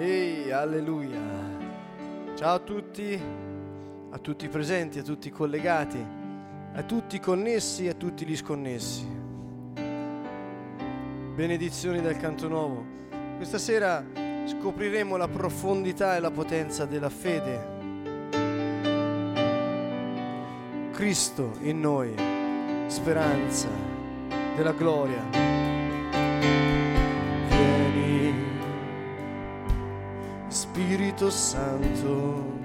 Ehi, alleluia. Ciao a tutti, a tutti i presenti, a tutti i collegati, a tutti i connessi e a tutti gli sconnessi. Benedizioni dal canto nuovo. Questa sera scopriremo la profondità e la potenza della fede. Cristo in noi, speranza della gloria. Spirito Santo,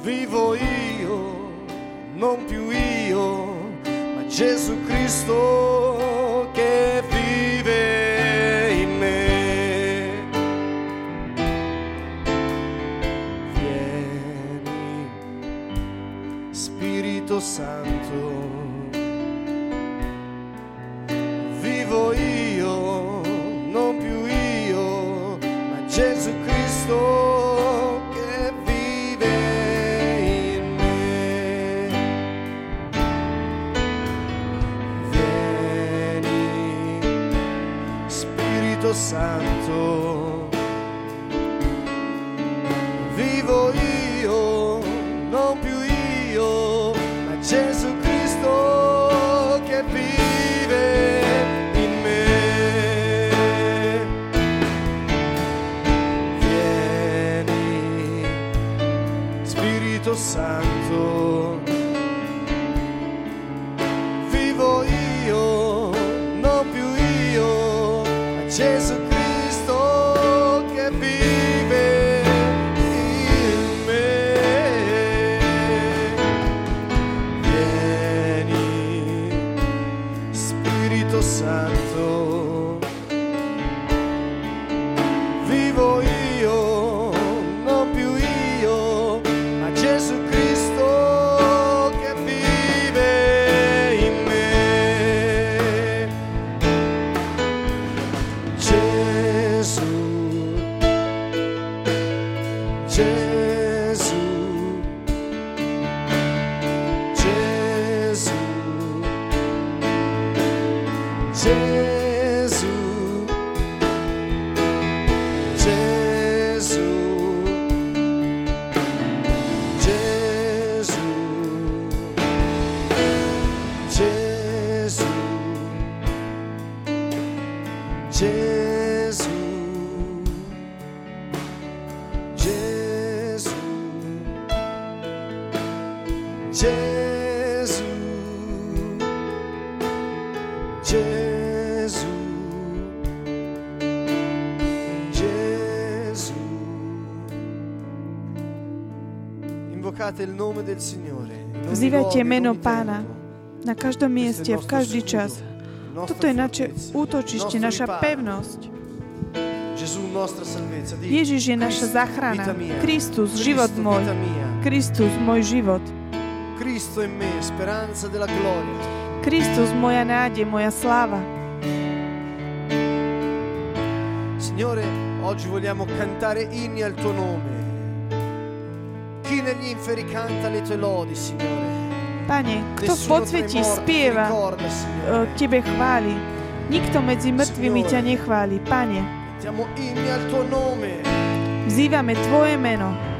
vivo io, non più io, ma Gesù Cristo Jesus, Invocate il nome del Signore. Vzývajte meno Pána. na každom mieste, v každý čas, toto je naše útočište, naša pevnosť. Ježiš je naša záchrana. Kristus, život môj. Kristus, môj život. Kristus, moja nádej, moja sláva. Signore, oggi vogliamo cantare inni al tuo nome. Chi negli inferi canta le tue lodi, Signore? Pane, kto v podsvetí spieva, e, Tebe chváli. Nikto medzi mŕtvými ťa nechváli, Pane. Vzývame Tvoje meno.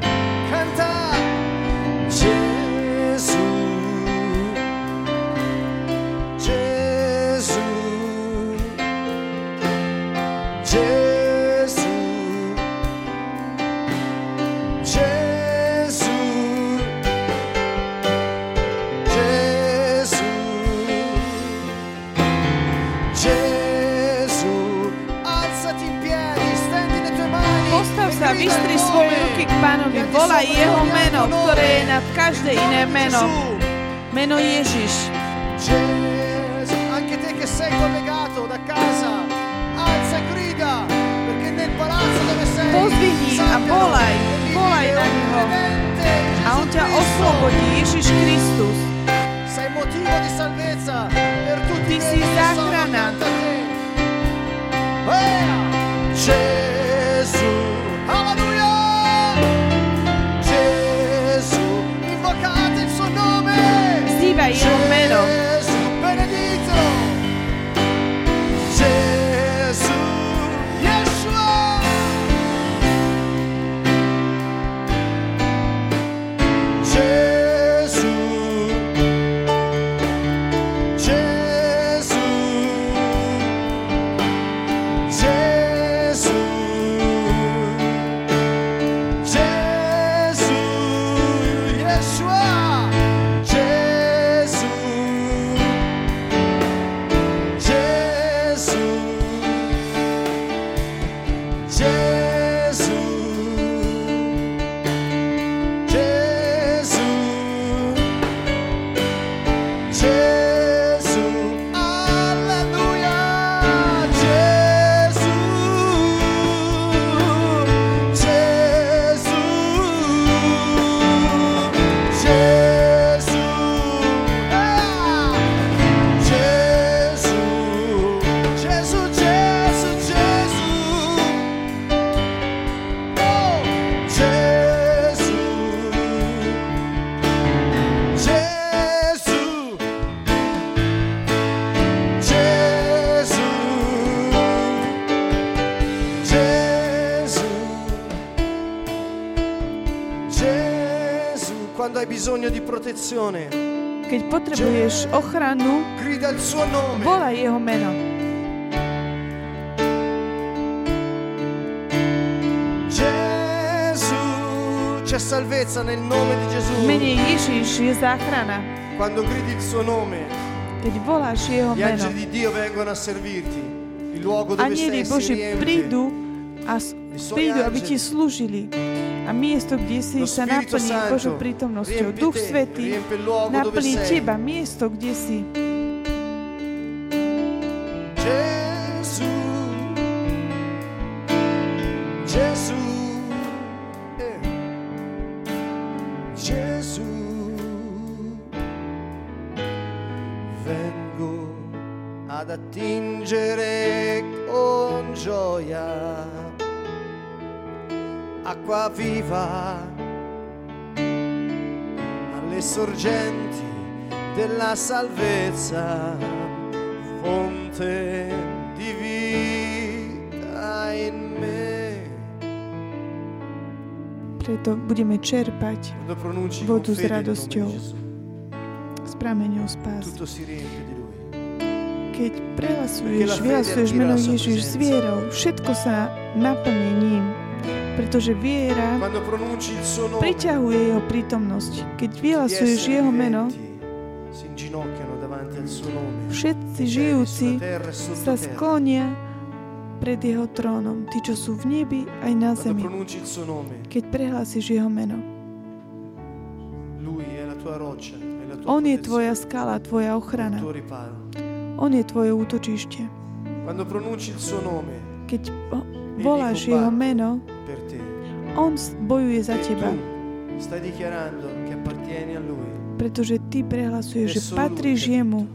Jay. Keď potrebuješ ochranu, volaj jeho meno. C'è salvezza nel nome di Gesù. mene Ježiš je záchrana. Quando gridi il suo nome, Keď voláš jeho gli meno, angeli di Dio vengono a servirti. Il luogo dove anieli Boži riempie. prídu a prídu, aby ti slúžili. A miesto, kde si sa naplní Božou prítomnosťou. Duch Svetý naplní teba, miesto, kde si. Sorgenti della salvezza, fonte di vita in me. Preto budeme čerpať Vodu s radosťou. S prameňou spásy. Keď prehlasuješ, vyhlasuješ meno Ježiš s vierou, všetko sa naplní ním. Pretože viera priťahuje jeho prítomnosť. Keď vyhlasuješ jeho meno, všetci cieli žijúci e sa sklonia pred jeho trónom, tí, čo sú v nebi aj na zemi. Keď prehlásiš jeho meno, tua on je tvoja skala, tvoja ochrana. On je tvoje útočište. Keď voláš jeho meno, on bojuje za teba. Pretože ty prehlasuješ, že patríš jemu.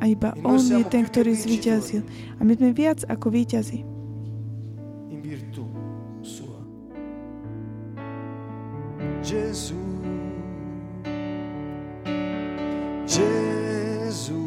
A iba noi on je ten, ktorý zvíťazil. A my sme viac ako víťazi. Gesù, Gesù, Gesù,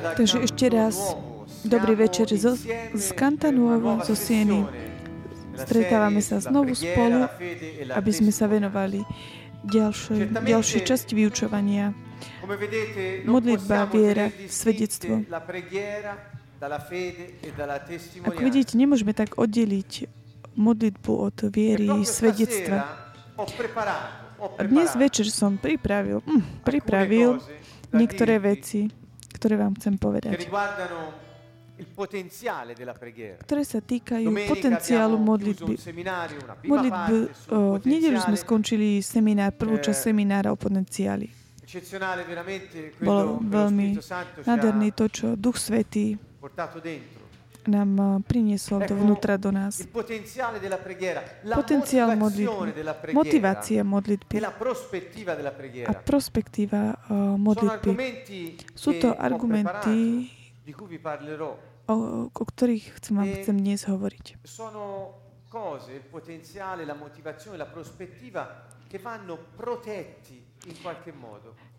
Takže ešte raz dobrý večer zo, z per Kanta una Nuovo, nuova zo Sieny. Stretávame sa znovu spolu, aby sme sa venovali ďalšej, ďalšej časti vyučovania. Modlitba, viera, svedectvo. Ako vidíte, nemôžeme tak oddeliť modlitbu od viery, A dnes večer som pripravil, hm, pripravil niektoré veci, ktoré vám chcem che povedať, riguardano il potenziale della preghiera. ktoré sa týkajú potenciálu modlitby. Modlitby, o, v nedeľu sme skončili seminár, prvú časť Eh, seminára o potenciáli. Bolo veľmi Nádherný to, čo Duch Svetý. Nám eh, priniesol dovnútra do nás. Potenciál modlitby, motivácia e modlitby prospettiva della a prospektíva eh, modlitby. Sú to argumenty, o, o ktorých chcem vám E- chcem dnes hovoriť.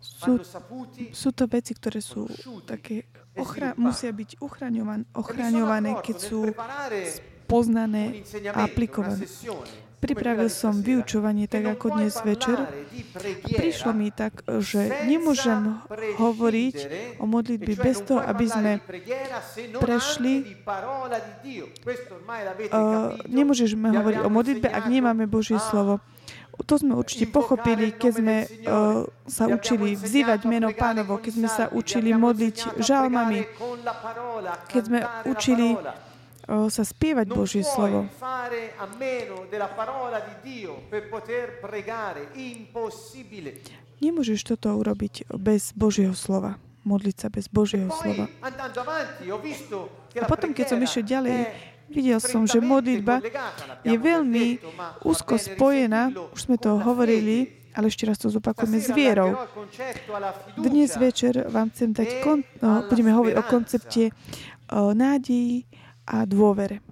Sú, sú to veci, ktoré sú také, ochra- musia byť uchraňované, ochraňované, keď sú poznané a aplikované. Pripravil som vyučovanie tak ako dnes večer. Prišlo mi tak, že nemôžem hovoriť o modlitbe bez toho, aby sme prešli Uh, nemôžeme hovoriť o modlitbe, ak nemáme Božie slovo. To sme určite pochopili, keď sme uh, sa učili vzývať meno pánovo, keď sme sa učili modliť žalmami, keď sme učili o, sa spievať Božie slovo. Nemôžeš toto urobiť bez Božieho slova. Modliť sa bez Božieho slova. A potom, keď som išiel ďalej, videl som, že modlitba je veľmi úzko spojená, už sme to hovorili, ale ešte raz to zopakujeme s vierou. Dnes večer vám chcem dať, kon- no, budeme hovoriť o koncepte o, nádeji a dôvere.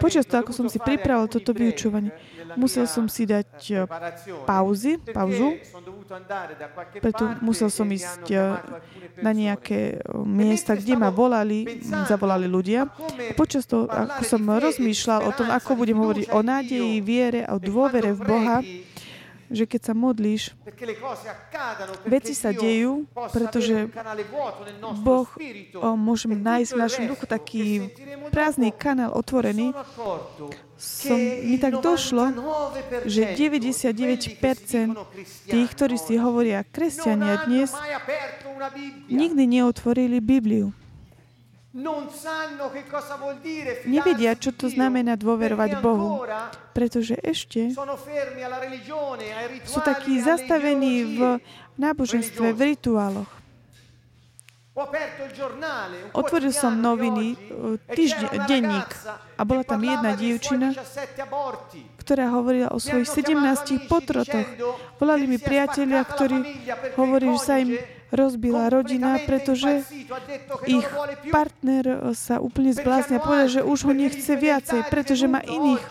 Počas ho toho, ako som si pripravil toto vyučovanie, nella musel som si dať eh, eh, pauzy, pauzu, preto musel som e mi ísť eh, na nejaké o, miesta, kde ma volali, zavolali ľudia. A počas toho, ako som rozmýšľal o tom, ako budem hovoriť o nádeji, viere a o E dôvere v Boha, že keď sa modlíš, veci sa dejú, pretože Boh o, môžeme nájsť v našom duchu taký prázdny kanál otvorený. Som, mi tak došlo, 99% že di quelli che si 99% dicono cristiani tých, ktorí si hovoria kresťania dnes, nikdy neotvorili Bibliu. Nevedia, čo to znamená dôverovať Bohu. Pretože ešte sú takí zastavení v náboženstve, v rituáloch. Otvoril som noviny, uh, e týždeň, denník a bola tam jedna dievčina, 17 aborti. ktorá hovorila o svojich hanno chiamato 17 amici potrotoch. Volali mi priatelia, ktorí hovorili, že sa im rozbila rodina, pretože ich partner uh, sa úplne zblázni a povedal, že už ho nechce viacej, pretože má iných.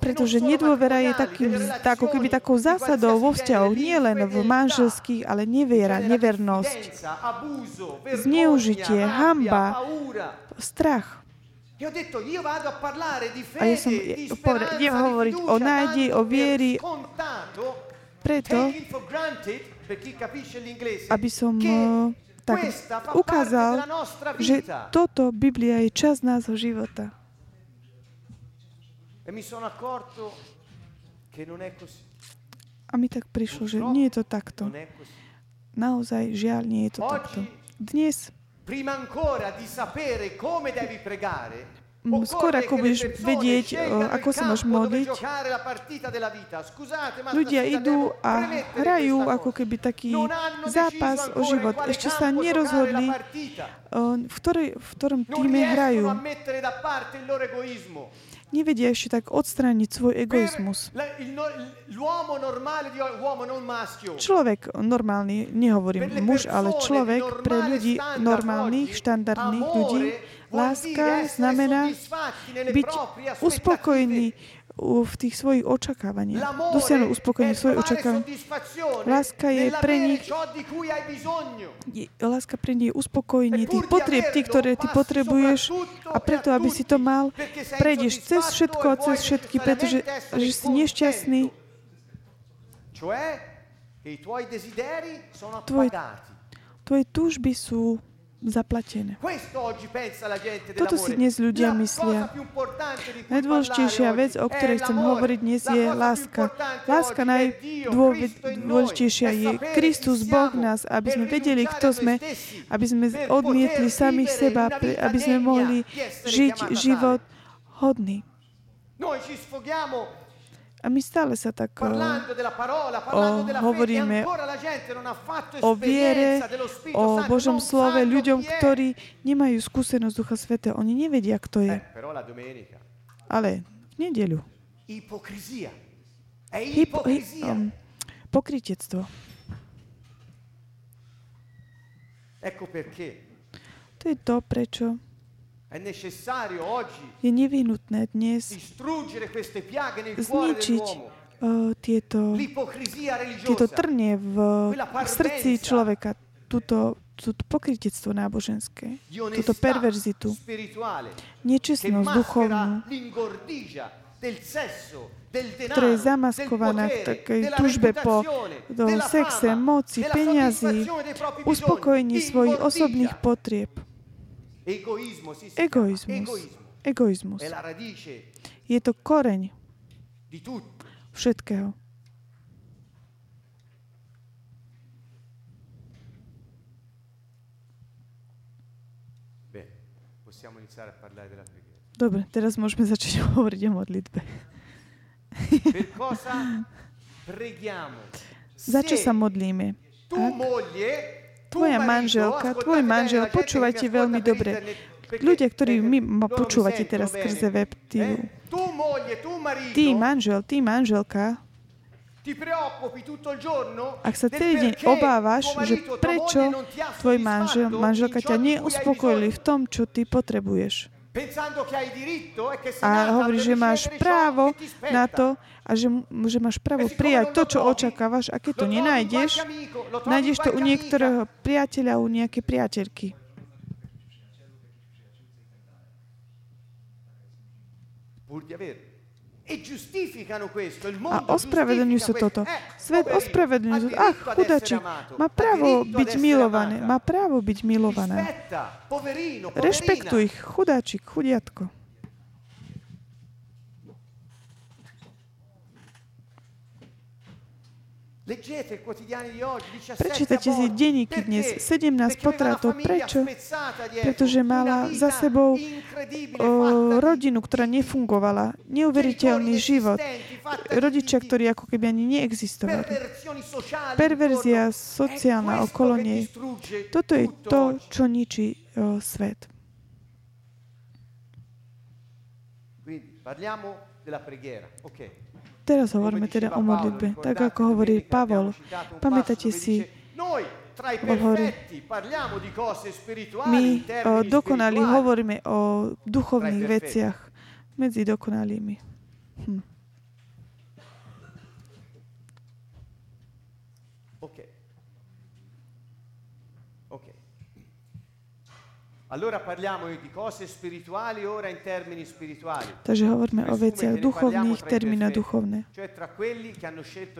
Pretože nedôvera je takým, delle tak ako keby takou zásadou vo vzťahoch, genere, nie len v manželských, ale neviera, nevernosť, zneužitie, hamba, strach. E a ja som povedal, idem hovoriť o nádeji, o viery, preto, aby som uh, tak ukázal, že toto Biblia je čas nášho života. E. A mi tak prišlo, že nie je to takto. Naozaj, žiaľ, nie je to takto. Dnes, Mm, skôr ako budeš vedieť, o, ako sa máš modliť, ľudia idú a hrajú ako keby taký zápas o život. Ešte sa nerozhodli, o, v, ktorej, v ktorom týme hrajú. Nevedia ešte tak odstrániť svoj egoizmus. no-. Človek normálny, nehovorím muž, ale človek pre ľudí normálnych, štandardných ľudí, láska znamená byť proprie uspokojný aspettative. u- v tých svojich očakávaniach. Dosiahnuť uspokojenie svojich očakávaní. Láska je pre nich-. Je- Láska pre nie je uspokojenie tých potrieb, tých, ktoré ty potrebuješ a preto, a aby si to mal, prejdeš cez všetko a e vuoi cez všetky, pretože že si nešťastný, appagati. tvoje túžby sú zaplatené. Toto si dnes ľudia myslia. Najdôležitejšia vec, o ktorej chcem hovoriť dnes, je láska. Láska najdôležitejšia je Kristus, Boh nás, aby sme vedeli, kto sme, aby sme odmietli samých seba, aby sme mohli žiť život hodný. Noi ci sfoghiamo A my stále sa tak o- hovoríme o viere, o Božom slove ľuďom, ktorí nemajú skúsenosť Ducha Svetého. Oni nevedia, kto je. Eh. Ale v nedeľu. Hypo, hy, um, perché To je to, prečo je nevyhnutné dnes zničiť uh, tieto, tieto trnie v, v srdci človeka. Túto, túto pokrytectvo náboženské. Túto perverzitu. Nečestnosť duchovnú. ktorá je zamaskovaná v takej túžbe po do sexe, moci, peňazí, uspokojení svojich osobných potrieb. Egoizmus. Egoizmus. Je to koreň všetkého. Dobre, teraz môžeme začať hovoriť o modlitbe. Za čo sa modlíme? Ak tvoja manželka, tvoj manžel, počúvajte veľmi dobre. Ľudia, ktorí my ma počúvate teraz skrze web TV. Ty manžel, ty manželka, ak sa celý deň obávaš, že prečo tvoj manžel, manželka ťa neuspokojili v tom, čo ty potrebuješ. E A per že máš právo na to a že, že máš právo prijať to, čo očakávaš a keď to nenájdeš, nájdeš to u niektorého priateľa, u nejakej priateľky. pur di averlo. A mondo ospravedlňujú sa toto. Svet ospravedlňuje sa. Ach, chudačik, má právo byť milované. Má právo byť poverina. Rešpektuj ich, chudáčik, chudiatko. Leggete i quotidiani di oggi, 17 Prečítajte si denníky dnes, 17 Perché aveva una potratov. Prečo? Pretože mala za sebou o, rodinu, ktorá nefungovala. Neuveriteľný život. Rodičia, di ktorí ako keby ani neexistovali. Perverzia sociálna okolo nej. Toto je to, čo ničí o, svet. Parliamo della preghiera. Ok. Teraz hovoríme teda o modlitbe. Tak ako hovorí Pavol, pamätáte si, hovorí, my termini dokonali hovoríme o duchovných veciach medzi dokonalými. Hm. Ok. Ok. Allora parliamo di cose spirituali ora in termini spirituali. Takže hovoríme o veciach duchovných, perfetti, duchovné.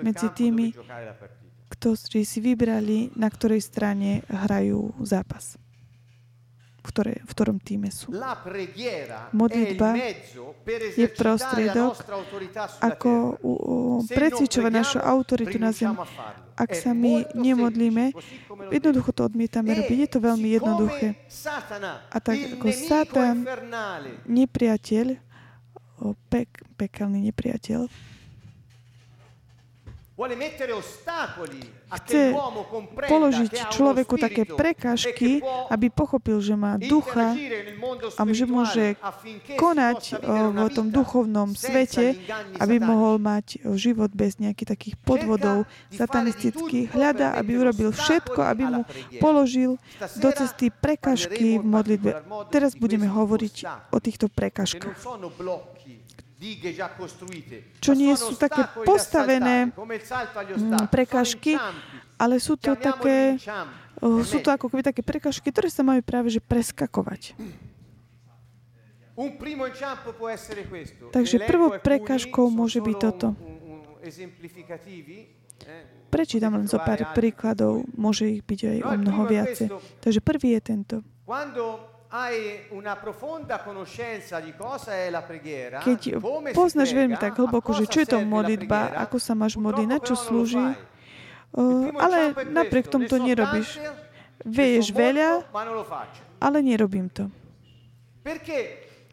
Medzi tými, ktorí si vybrali, na ktorej strane hrajú zápas. V, ktoré, v ktorom týme sú. Modlitba je prostriedok, ako precvičovať našu autoritu na zem. rinunciamo a farlo. Ak sa my nemodlíme, jednoducho to odmietame dico. robiť. Je to veľmi E jednoduché. A tak ako Satan, Nepriateľ, pek, pekelný nepriateľ, chce položiť človeku také prekážky, e può aby pochopil, že má ducha a že môže konať una v tom duchovnom svete, aby mohol mať o, život bez nejakých takých podvodov satanistických. Hľada, aby urobil všetko, aby mu položil do cesty prekažky v modlitbe. Teraz budeme hovoriť o týchto che Čo nie sú také postavené, mm, prekažky, ale sú to také, sú to ako keby také prekažky, ktoré sa majú práve že preskakovať. Takže prvou prekažkou môže byť toto. eh. Prečítam len zo pár príkladov, môže ich byť aj o mnoho viacej. Takže prvý je tento. Keď poznáš veľmi tak hlboko, že čo je to modlitba, ako sa máš modliť, na čo slúži, primo ale napriek tomu to nerobíš. Vieš veľa, ale nerobím to.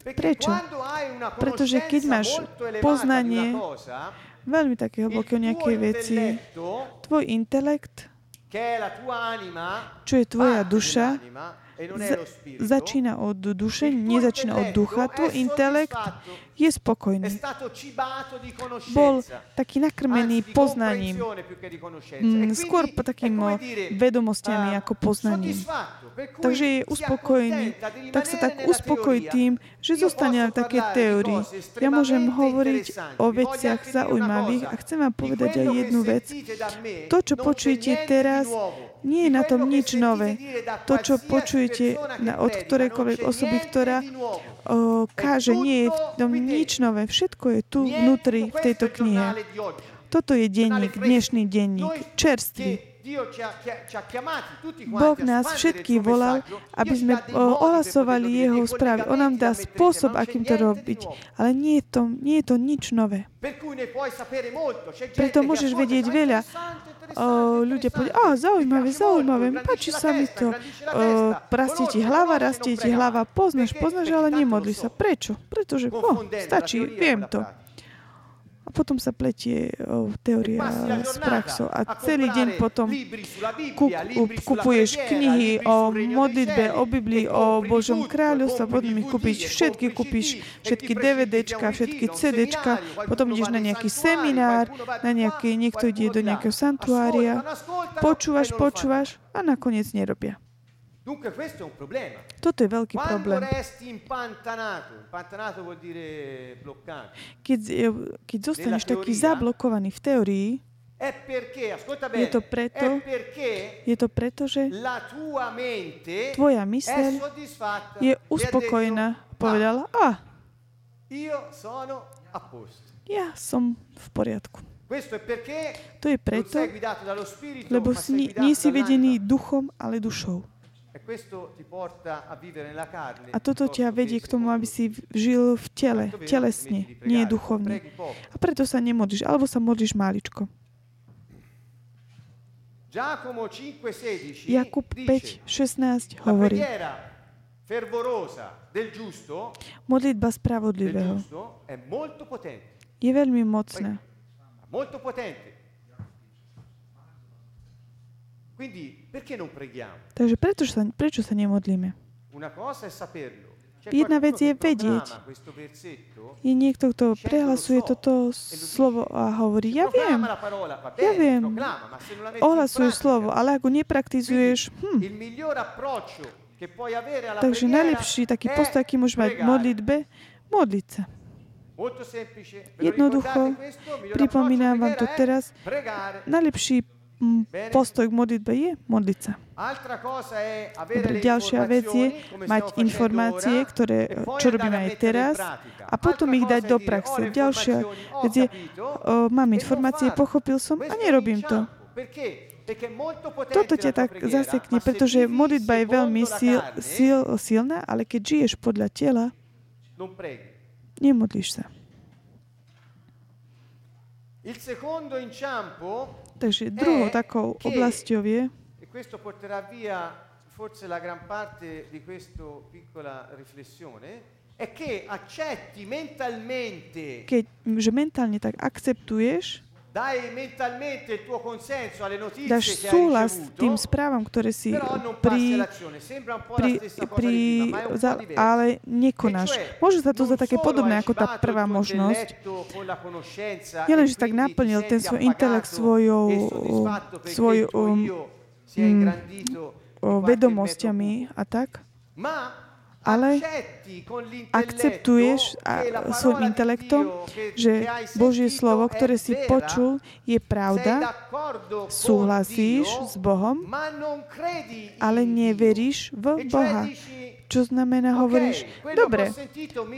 Prečo? Pretože keď máš poznanie, Veľmi také hlboké o nejakej veci, tvoj intelekt, čo je tvoja duša, za- začína od duše, nezačína od ducha. è intelekt je spokojný. Bol taký nakrmený poznaním. Mm, E skôr po takým come o, dire, vedomostiami ah, ako poznaním. Takže je uspokojený, tak sa tak uspokojí tým, že zostane v také teórii. Ja môžem hovoriť o veciach zaujímavých a chcem vám povedať aj jednu vec. To, čo počujete teraz, nie je na tom nič nové. To, čo počujete na, od ktorejkoľvek osoby, ktorá. O, káže, nie je v tom nič nové. Všetko je tu vnútri v tejto knihe. Toto je denník, dnešný denník, čerstvý. Boh nás všetkých volal, aby sme ohlasovali Jeho správy. On nám dá spôsob, akým to robiť. Ale nie je to, nie je to nič nové. Preto môžeš vedieť veľa. O, ľudia povedia, a zaujímavé, zaujímavé, páči sa mi to. O, rastie ti hlava, rastie ti hlava, poznáš, poznáš, ale nemodli sa. Prečo? Pretože, oh, stačí, viem to potom sa pletie teória s praxou. A celý deň potom kup, kupuješ knihy o modlitbe, o Biblii, o Božom kráľovstve, potom ich kúpiš všetky, kúpiš všetky DVDčka, všetky CDčka, potom ideš na nejaký seminár, na nejaký, niekto ide do nejakého santuária, počúvaš, počúvaš a nakoniec nerobia. Dunque questo è un problema. Toto je veľký Quando problém. resti impantanato, impantanato vuol dire bloccato, Keď, keď zostaneš taký zablokovaný v teórii, è perché, ascolta Je bene, to preto- è perché je to preto, že la tua mente tvoja myseľ je uspokojená. detto, Povedala, a "Ah, io sono a posto. ja som v poriadku. To je preto, lebo si, nie, si vedený duchom, ale dušou. E a toto ťa vedie k tomu, aby si žil v tele, telesne, nie duchovne. A preto sa nemodlíš, alebo sa modlíš 5,16 Jakub dice 5, 16 la hovorí, modlitba spravodlivého. je veľmi mocná. molto potente. Quindi perché non preghiamo? Takže prečo sa, prečo sa nemodlíme? Una cosa è saperlo. Jedna vec je vedieť. Je niekto, kto prehlasuje toto slovo a hovorí, ja viem, ja viem, pratica, slovo, ale ako nepraktizuješ, hm, takže najlepší taký postoj, aký môžeš mať modlitbe, modliť sa. Jednoducho, pripomínam vám to teraz, najlepší postoj k modlitbe je modliť sa. Dobre, ďalšia vec je mať informácie, ktoré, e čo robíme aj teraz, a potom ich dať do praxe. Ďalšia vec je, o, mám e non informácie, pochopil som a nerobím to. Toto ťa tak zasekne, pretože modlitba je veľmi sil, sil, silná, ale keď žiješ podľa tela, nemodlíš sa. Il secondo inciampo Takže druhou Eh, takou oblasťou je, E questo porterà via forse la gran parte di questa piccola riflessione, è che accetti mentalmente, keď, že mentálne tak akceptuješ, dáš súhlas tým správam, ktoré si pri, pri, pri, za, ale nekonáš. E Môže sa to za také podobné ako tá prvá možnosť. intelletto con la conoscenza Nie len, e že tak naplnil ten svoj intelekt svojou, soddisfatto perché svoj, il tuo um, vedomosťami a tak, ale akceptuješ a, svojim intelektom, že Božie slovo, ktoré si počul, je pravda, súhlasíš s Bohom, ale neveríš v Boha. Čo znamená, hovoríš, dobre,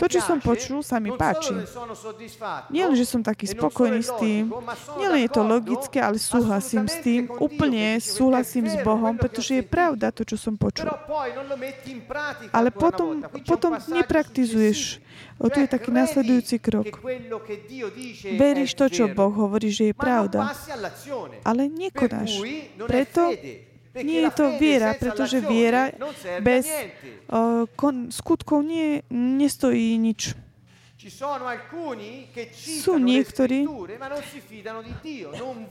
to, čo som počul, sa mi páči. solo ne sono soddisfatto, Nie len, že som taký e spokojný s tým, logico, ma sono nie len je to logické, ale súhlasím s tým, úplne súhlasím "Perché s Bohom, pretože je sentito". pravda to, čo som počul. Ale potom, potom nepraktizuješ. O, tu je taký credi nasledujúci krok. Veríš to, čo Boh hovorí, že je pravda, ale nekonáš. Preto nie je to viera, pretože viera bez uh, kon, skutkov nie, nestojí nič. Sú niektorí,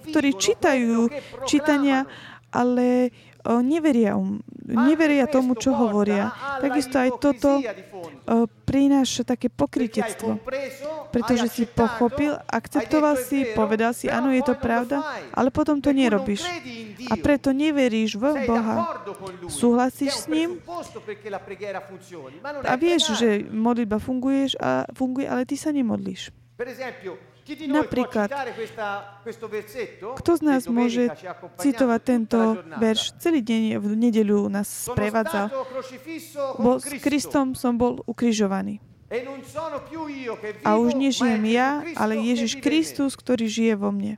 ktorí čítajú čítania, ale neveria, um, neveria tomu, čo hovoria. Takisto aj toto uh, prináša také pokrytectvo. Pretože si pochopil, akceptoval si, povedal si, áno, je to pravda, ale potom to nerobíš. A preto neveríš v Boha. Súhlasíš s ním a vieš, že modlitba funguješ a funguje, ale ty sa nemodlíš. Napríklad, kto z nás môže citovať tento verš? Celý deň v nedeľu nás sprevádzal. Bo s Kristom som bol ukrižovaný. A už nežijem ja, ale Ježiš Kristus, ktorý žije vo mne.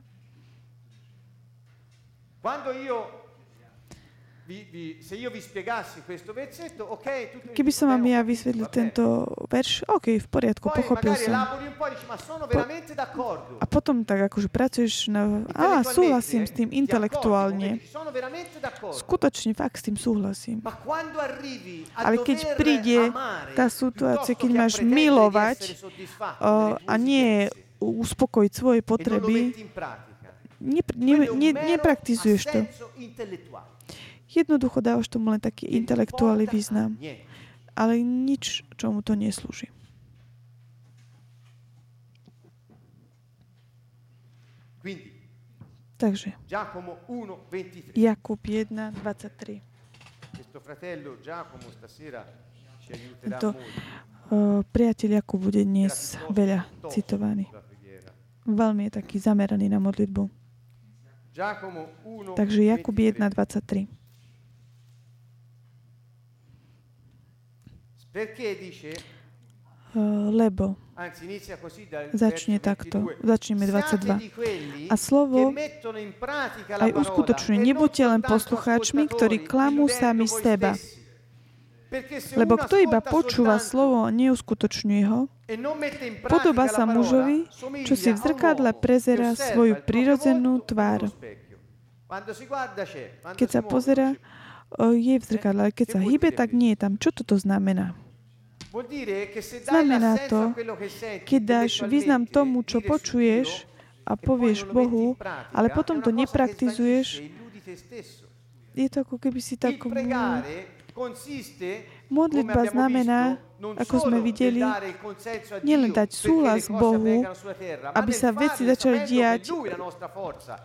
Quando io Keby som vám ja vysvetlil tento verš, OK, v poriadku, pochopil som. po' e. A potom tak akože pracuješ na... Á, súhlasím s tým intelektuálne. Skutočne fakt s tým súhlasím. Ale keď príde tá situácia, keď máš milovať tue a nie uspokojiť svoje e potreby, ne, ne, ne, nepraktizuješ to. Jednoducho dávaš tomu len taký intelektuálny význam, ale nič, čomu to neslúži. Takže Giacomo 1:23. Jakub 1, 23. Questo fratello Giacomo stasera ci aiuterà To, molto. Uh, priateľ Jakub bude dnes veľa citovaný. Veľmi je taký zameraný na modlitbu. Giacomo 1 Takže Jakub 1, 23. Perché dice Uh, lebo così dal Začne takto. 22. Začneme Siate 22. di quelli A slovo aj uskutočňuje. e Nebuďte len poslucháčmi, ktorí klamú sami seba. Lebo kto iba počúva slovo a neuskutočňuje ho, e la sa mužovi, čo si v zrkadle che osserva svoju prirodzenú tvár. Keď sa pozera, uh, je v zrkadle, ale keď sa hýbe, tak nie je tam. Čo toto znamená? Znamená to, keď dáš význam tomu, čo počuješ a e povieš Bohu, ale potom to nepraktizuješ, je to ako keby si tak... Modlitba znamená, ako sme videli, nielen dať súhlas Bohu, aby sa veci začali diať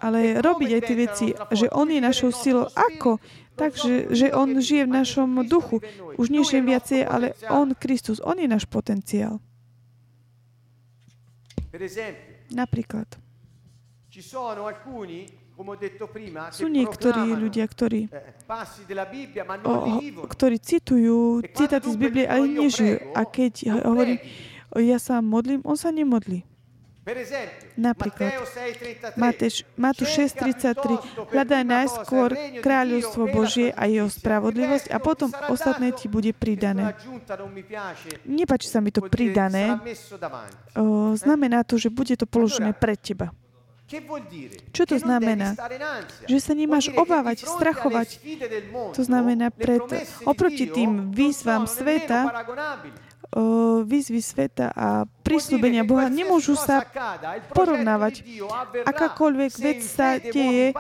ale robiť aj tie veci, že? On je našou silou. Ako? Takže, že On žije v našom duchu. Už nie žije viacej, ale. On, Kristus, On je náš potenciál. Napríklad. Sú niektorí ľudia, ktorí, o, ktorí citujú citáty z Biblie, ale nežijú. A keď hovorím, o, ja sa modlím, on sa nemodlí. Napríklad, Matteo 6:33. Mateš, Matúš 6.33 Hľadaj najskôr kráľovstvo Božie a jeho spravodlivosť a potom ostatné ti bude pridané. Nepáči sa mi to pridané. O, znamená to, že bude to položené pred teba. Čo to znamená? Že sa nemáš obávať, strachovať. To znamená, pred, oproti tým výzvam sveta, výzvy sveta a prísľubenia Boha nemôžu sa porovnávať. Akákoľvek vec sa deje,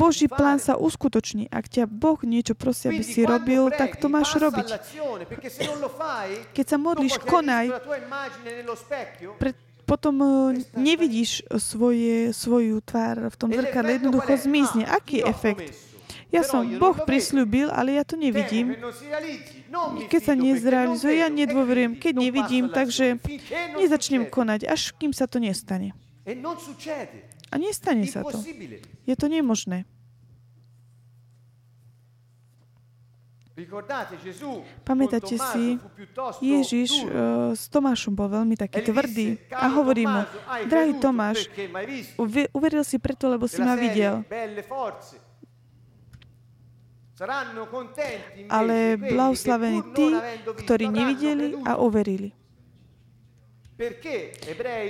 Boží plán sa uskutoční. Ak ťa Boh niečo prosí, aby si robil, tak to máš robiť. Keď sa modlíš, konaj, pred, potom e, nevidíš svoje, svoju tvár v tom zrkadle, jednoducho zmizne. Aký je efekt? Ja som, Boh prisľúbil, ale ja to nevidím. Keď sa nezrealizuje, ja nedôverujem. Keď nevidím, takže nezačnem konať, až kým sa to nestane. A nestane sa to. Je to nemožné. Pamätáte si, Ježiš uh, s Tomášom bol veľmi taký tvrdý a hovorí mu, drahý Tomáš, uve- uveril si preto, lebo si ma videl. Ale blahoslavení tí, ktorí nevideli a overili.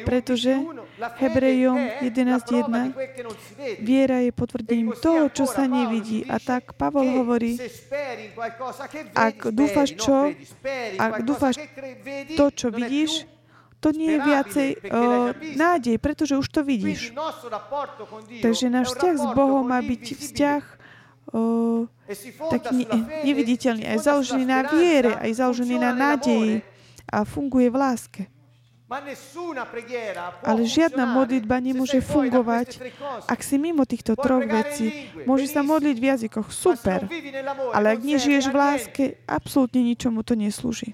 Pretože Hebrejom 11.1 viera je potvrdením toho, čo sa nevidí. A tak Pavol hovorí, ak dúfaš čo, ak dúfaš to, čo vidíš, to nie je viacej o, nádej, pretože už to vidíš. Takže náš vzťah s Bohom má byť vzťah o, taký ne, neviditeľný, aj založený na viere, aj založený na nádeji a funguje v láske. Ale žiadna modlitba nemôže fungovať, ak si mimo týchto troch vecí. Môže sa modliť v jazykoch, super. Ale ak nežiješ v láske, absolútne ničomu to neslúži.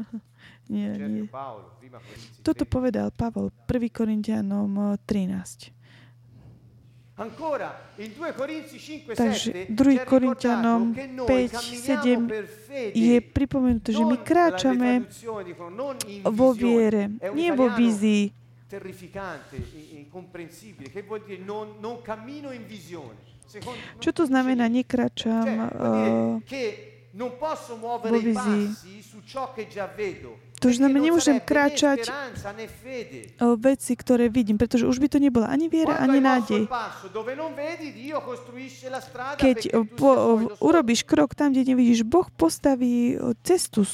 Nie, nie. Toto povedal Pavol 1 Korintianom 13. Takže 2 Korintianom 5, 7 je pripomenuté, že my kráčame vo viere, nie vo. Secondo, Čo to znamená, nekračam uh, vo vizii? To znamená, nemôžem kráčať o veci, ktoré vidím, pretože už by to nebola ani viera, ani nádej. Keď po, urobíš krok tam, kde nevidíš, Boh postaví cestu,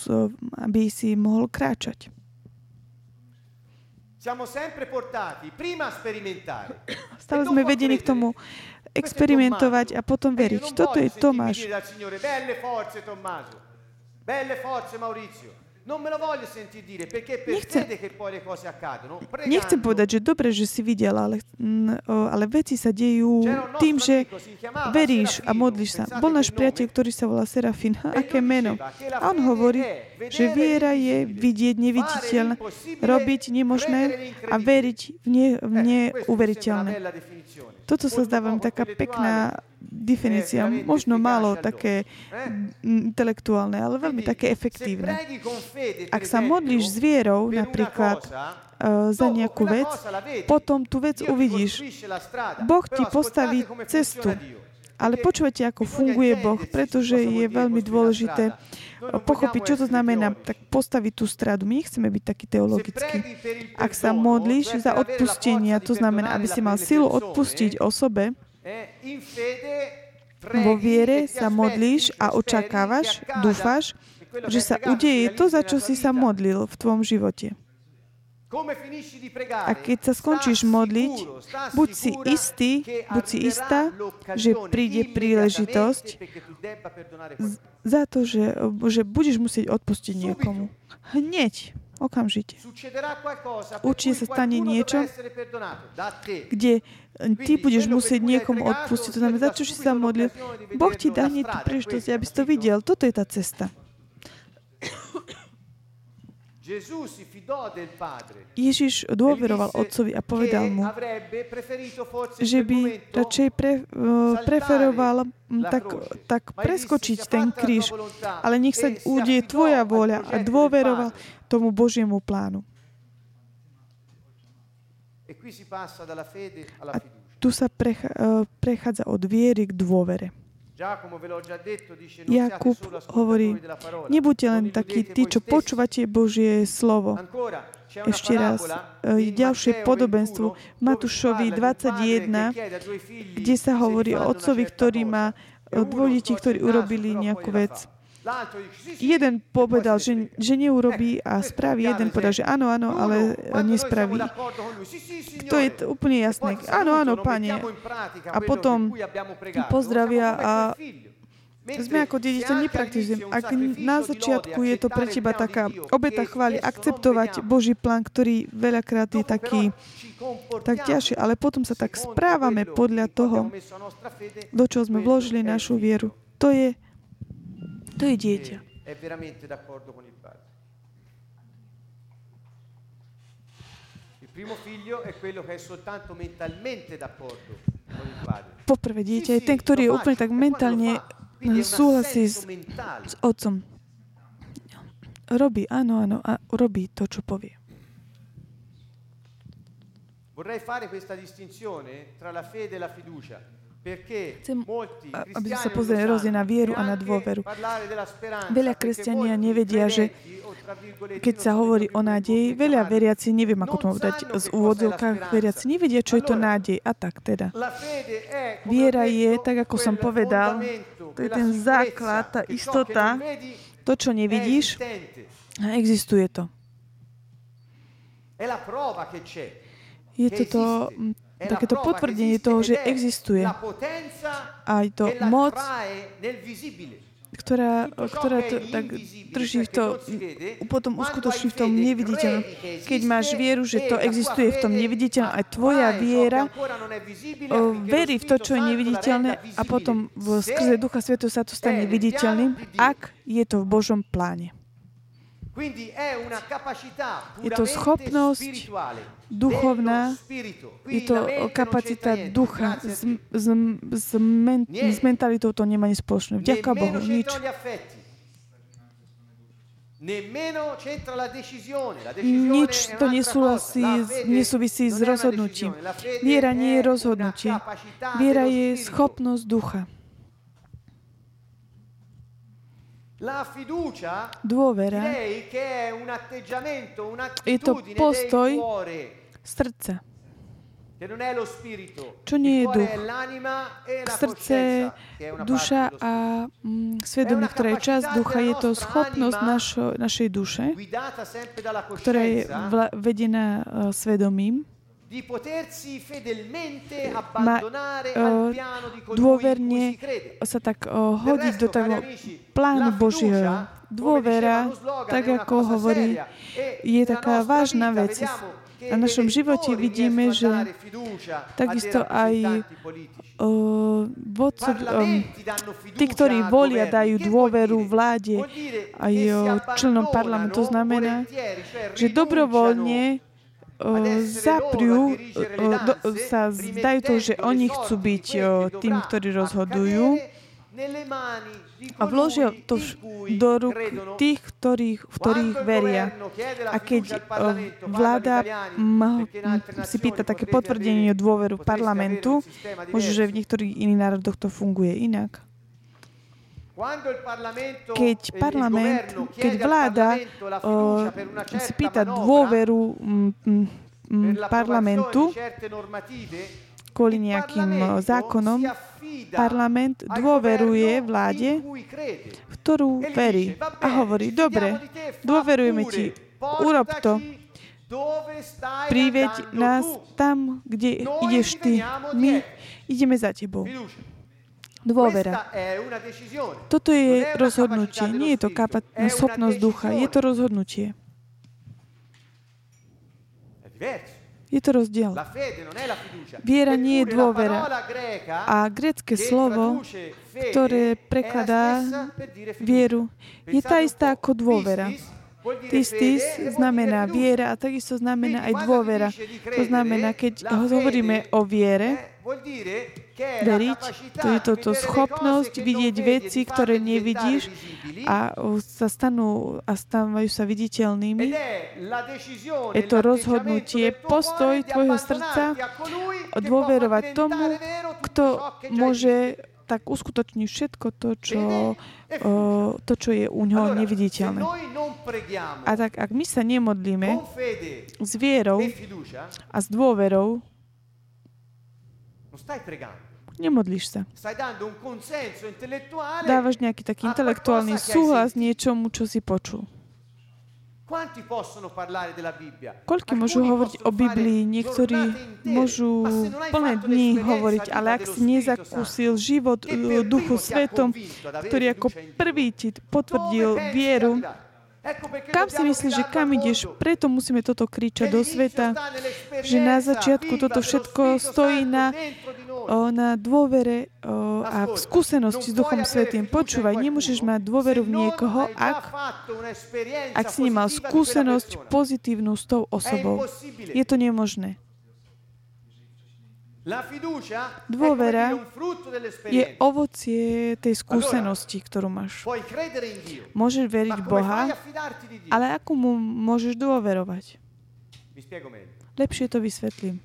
aby si mohol kráčať. Stále sme vedení k tomu experimentovať a potom veriť. Toto je Tomáš. Belle forze Maurizio. Per nechcem, povedať, že dobre, že si videl, ale, ale veci sa dejú tým, že veríš a modlíš sa. Bol náš priateľ, ktorý sa volá Serafín. Aké meno? A on hovorí, že viera je vidieť neviditeľné, robiť nemožné a veriť v, ne, v neuveriteľné. Toto sa zdá vám taká pekná definícia, možno málo také intelektuálne, ale veľmi také efektívne. Ak sa modlíš s vierou napríklad uh, za nejakú vec, potom tú vec uvidíš. Boh ti postaví cestu. Ale počúvate, ako funguje Boh, pretože je veľmi dôležité pochopiť, čo to znamená tak postaviť tú stradu. My nechceme byť taký teologický. Ak sa modlíš za odpustenie, to znamená, aby si mal silu odpustiť osobe, vo viere sa modlíš a očakávaš, dúfaš, že sa udeje to, za čo si sa modlil v tvojom živote. A keď sa skončíš modliť, buď si istý, buď si istá, že príde príležitosť za to, že, že budeš musieť odpustiť niekomu. Hneď, okamžite. Určite sa stane niečo, kde ty budeš musieť niekomu odpustiť. To znamená, za čo si sa modlil. Boh ti dá hneď tú príležitosť, aby si to videl. Toto je tá cesta. Ježiš dôveroval otcovi a povedal mu, že by radšej pre, uh, preferoval tak, tak preskočiť ten kríž, ale nech sa udie tvoja vôľa a dôveroval tomu Božiemu plánu. A tu sa uh, prechádza od viery k dôvere. Jakub hovorí, nebuďte len takí tí, čo počúvate Božie slovo. Ešte raz, e, ďalšie podobenstvo Matúšovi 21, kde sa hovorí o otcovi, ktorý má e detí, ktorí urobili nejakú vec. Jeden povedal, že, že neurobí a spraví. Jeden povedal, že áno, áno, ale nespraví. To je úplne jasné. Áno, áno, pane. A potom pozdravia a sme ako dieťa nepraktizujem. Ak na začiatku je to pre teba taká obeta chváli, akceptovať Boží plán, ktorý veľakrát je taký tak ťažší, ale potom sa tak správame podľa toho, do čoho sme vložili našu vieru. To je to je dieťa. Poprvé dieťa je ten, ktorý je úplne tak mentálne súhlasí s, s otcom. Robí, áno, áno, a robí to, čo povie. Vorrei fare questa distinzione tra la fede e la fiducia. Chcem, aby sa pozreli rozdiel na vieru a na dôveru. Veľa kresťania nevedia, že keď sa hovorí o nádeji, veľa veriaci, neviem ako to povedať z úvodzovkách, veriaci nevedia, čo je to nádej. A tak teda. Viera je, tak ako som povedal, to je ten základ, tá istota, to, čo nevidíš, a existuje to. Je to to, takéto potvrdenie toho, že existuje aj to moc, ktorá, ktorá to, tak drží v to, potom uskutoční v tom neviditeľnom. Keď máš vieru, že to existuje v tom neviditeľnom, aj tvoja viera verí v to, čo je neviditeľné a potom v skrze Ducha Svetu sa to stane viditeľným, ak je to v Božom pláne. Je to schopnosť duchovná, je to kapacita ducha. S, s, s, men, s mentalitou to nemá nič spoločné. Vďaka Bohu, nič. Nič to nesúvisí, nesúvisí s rozhodnutím. Viera nie je rozhodnutie. Viera je schopnosť ducha. Dôvera je to postoj srdca. Čo nie je duch? Srdce, duša a mm, svedomie, ktorá je časť ducha, je to schopnosť našo, našej duše, ktorá je vla, vedená uh, svedomím, má uh, dôverne sa tak uh, hodiť do toho plánu Božieho. Dôvera, tak ako hovorí, je taká vážna vec. A v našom živote vidíme, že takisto aj uh, um, tí, ktorí volia, dajú dôveru vláde aj uh, členom parlamentu. To znamená, že dobrovoľne zapriu, do, sa zdajú to, že oni chcú byť tým, ktorí rozhodujú a vložia to do rúk tých, ktorých, v ktorých veria. A keď vláda si pýta také potvrdenie dôveru parlamentu, možno, že v niektorých iných národoch to funguje inak. Keď parlament, keď vláda uh, si pýta dôveru m, m, parlamentu kvôli nejakým zákonom, parlament dôveruje vláde, v ktorú verí a hovorí, dobre, dôverujeme ti, urob to, priveď nás tam, kde ideš ty. My ideme za tebou. Dôvera. Toto je rozhodnutie. Nie je to kapa- schopnosť ducha. Je to rozhodnutie. Je to rozdiel. Viera nie je dôvera. A grecké slovo, ktoré prekladá vieru, je tá istá ako dôvera. Tistis znamená viera a takisto znamená aj dôvera. To znamená, keď hovoríme o viere, veriť, to je toto schopnosť vidieť veci, ktoré nevidíš a sa stanú a stávajú sa viditeľnými. Je to rozhodnutie, postoj tvojho srdca dôverovať tomu, kto môže tak uskutočniť všetko to, čo, o, to, čo je u ňoho neviditeľné. A tak, ak my sa nemodlíme s vierou a s dôverou, Nemodlíš sa. Dávaš nejaký taký intelektuálny súhlas niečomu, čo si počul. Koľko môžu hovoriť o Biblii? Niektorí môžu plné dní hovoriť, ale ak si nezakúsil život Duchu Svetom, ktorý ako prvý ti potvrdil vieru, kam si myslíš, že kam ideš? Preto musíme toto kričať do sveta, že na začiatku toto všetko stojí na, na dôvere a v skúsenosti s Duchom Svetým. Počúvaj, nemôžeš mať dôveru v niekoho, ak, ak si nemal skúsenosť pozitívnu s tou osobou. Je to nemožné. Dôvera je ovocie tej skúsenosti, ktorú máš. Môžeš veriť Boha, ale ako mu môžeš dôverovať? Lepšie to vysvetlím.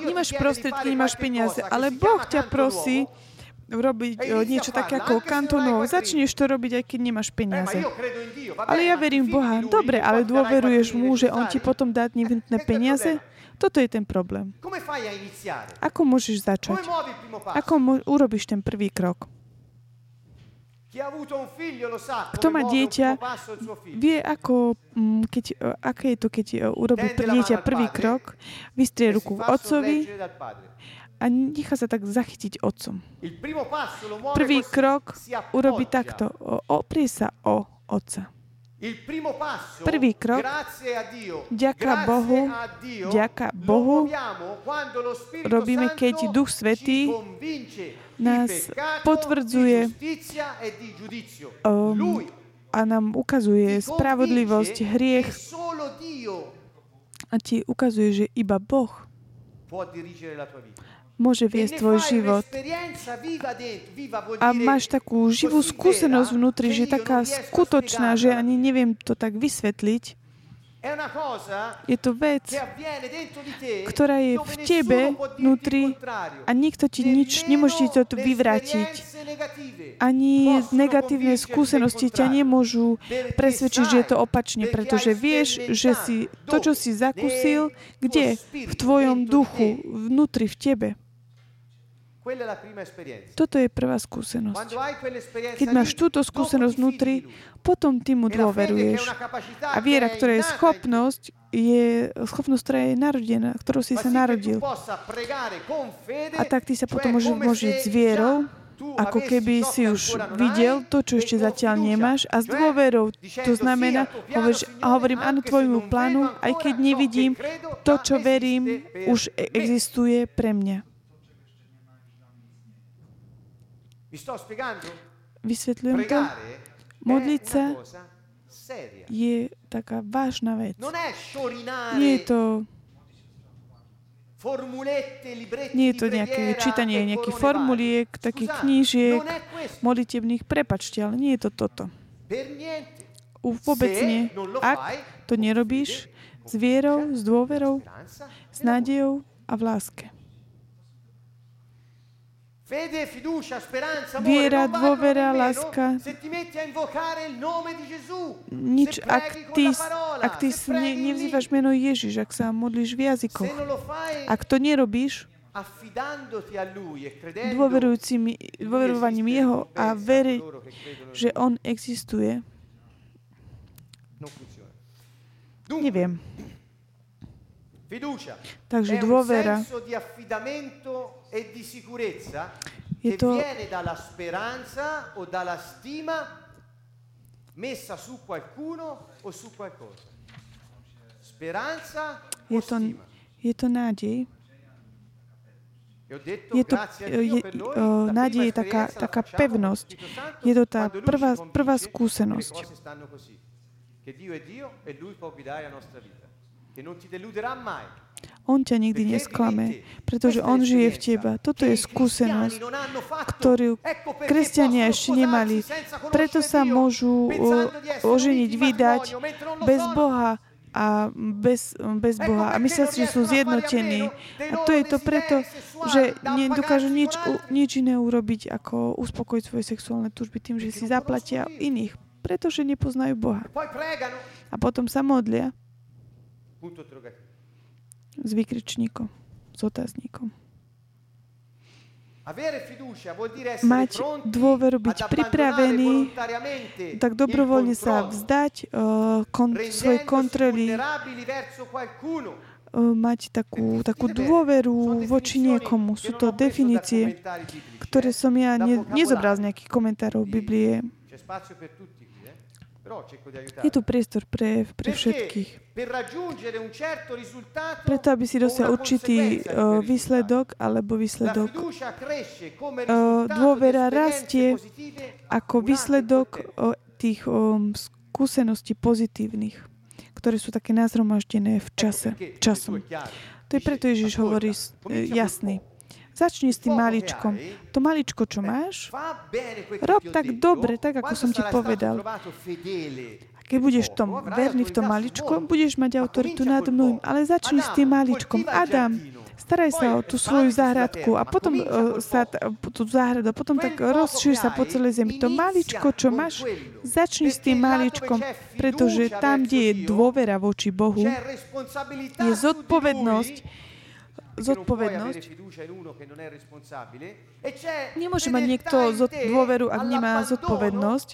Nemáš prostriedky, nemáš peniaze, ale Boh ťa prosí, robiť niečo také ako kantonov. Začneš to robiť, aj keď nemáš peniaze. Ale ja verím v Boha. Dobre, ale dôveruješ mu, že on ti potom dá nevyhnutné peniaze? Toto je ten problém. Ako môžeš začať? Ako mo- urobíš ten prvý krok? Kto má dieťa, vie, ako, mm, keď, aké je to, keď urobí dieťa prvý krok, vystrie ruku otcovi a nechá sa tak zachytiť otcom. Prvý krok urobí takto. Oprie sa o otca. Prvý krok, ďaká Bohu, ďaká Bohu, robíme, keď Duch Svetý nás potvrdzuje um, a nám ukazuje spravodlivosť, hriech. a ti ukazuje, že iba Boh môže viesť tvoj život. A máš takú živú skúsenosť vnútri, že je taká skutočná, že ani neviem to tak vysvetliť. Je to vec, ktorá je v tebe vnútri a nikto ti nič nemôže ti to vyvrátiť. Ani negatívne skúsenosti ťa nemôžu presvedčiť, že je to opačne, pretože vieš, že si to, čo si zakúsil, kde? V tvojom duchu, vnútri v tebe. Toto je prvá skúsenosť. Keď máš túto skúsenosť vnútri, potom ty mu dôveruješ. A viera, ktorá je schopnosť, je schopnosť, ktorá je narodená, ktorou si sa narodil. A tak ty sa potom môžeš môžiť s vierou, ako keby si už videl to, čo ešte zatiaľ nemáš a s dôverou. To znamená, hovoríš, a hovorím áno tvojmu plánu, aj keď nevidím, to, čo verím, už e- existuje pre mňa. Vysvetľujem to? Modliť sa je taká vážna vec. Nie je to nie je to nejaké čítanie nejakých formuliek, takých knížiek, modlitebných, prepačte, ale nie je to toto. Vôbec nie. Ak to nerobíš s vierou, s dôverou, s nádejou a v láske. Viera, dôvera, láska. Nič, ak ty, ak ty ne, nevzývaš meno Ježiš, ak sa modlíš v jazykoch, ak to nerobíš, dôverovaním Jeho a veriť, že On existuje, neviem. Takže dôvera e di sicurezza che to... viene dalla speranza o dalla stima messa su qualcuno o su qualcosa. Speranza je to, je to nádej. Je to je, nádej, taká, taká pevnosť. Je to tá prvá, prvá skúsenosť. Che Dio è Dio e Lui può guidare la nostra vita. Che non ti deluderà mai. On ťa nikdy nesklame, pretože On žije v teba. Toto je skúsenosť, ktorú kresťania ešte nemali. Preto sa môžu oženiť, vydať bez Boha a bez, bez Boha. A myslia si, že sú zjednotení. A to je to preto, že nedokážu nič, nič iné urobiť, ako uspokojiť svoje sexuálne túžby tým, že si zaplatia iných, pretože nepoznajú Boha. A potom sa modlia s vykričníkom, s otáznikom. Mať dôveru, byť pripravený, tak dobrovoľne sa vzdať uh, kon, svojej kontroly, uh, mať takú, takú dôveru voči niekomu. Sú to definície, ktoré som ja ne, nezobral z nejakých komentárov Biblie. Je tu priestor pre, pre všetkých. Preto, aby si dosiahol určitý uh, výsledok alebo výsledok, uh, dôvera rastie ako výsledok uh, tých um, skúseností pozitívnych, ktoré sú také nazhromaždené v čase, časom. To je preto Ježiš hovorí uh, jasný. Začni s tým maličkom. To maličko, čo máš, rob tak dobre, tak ako som ti povedal. A keď budeš tom verný v tom maličkom, budeš mať autoritu nad mnohým. Ale začni s tým maličkom. Adam, staraj sa o tú svoju záhradku a potom uh, sa tú záhradu, potom tak rozšír sa po celej zemi. To maličko, čo máš, začni s tým maličkom, pretože tam, kde je dôvera voči Bohu, je zodpovednosť zodpovednosť. Nemôže mať niekto dôveru, ak nemá zodpovednosť.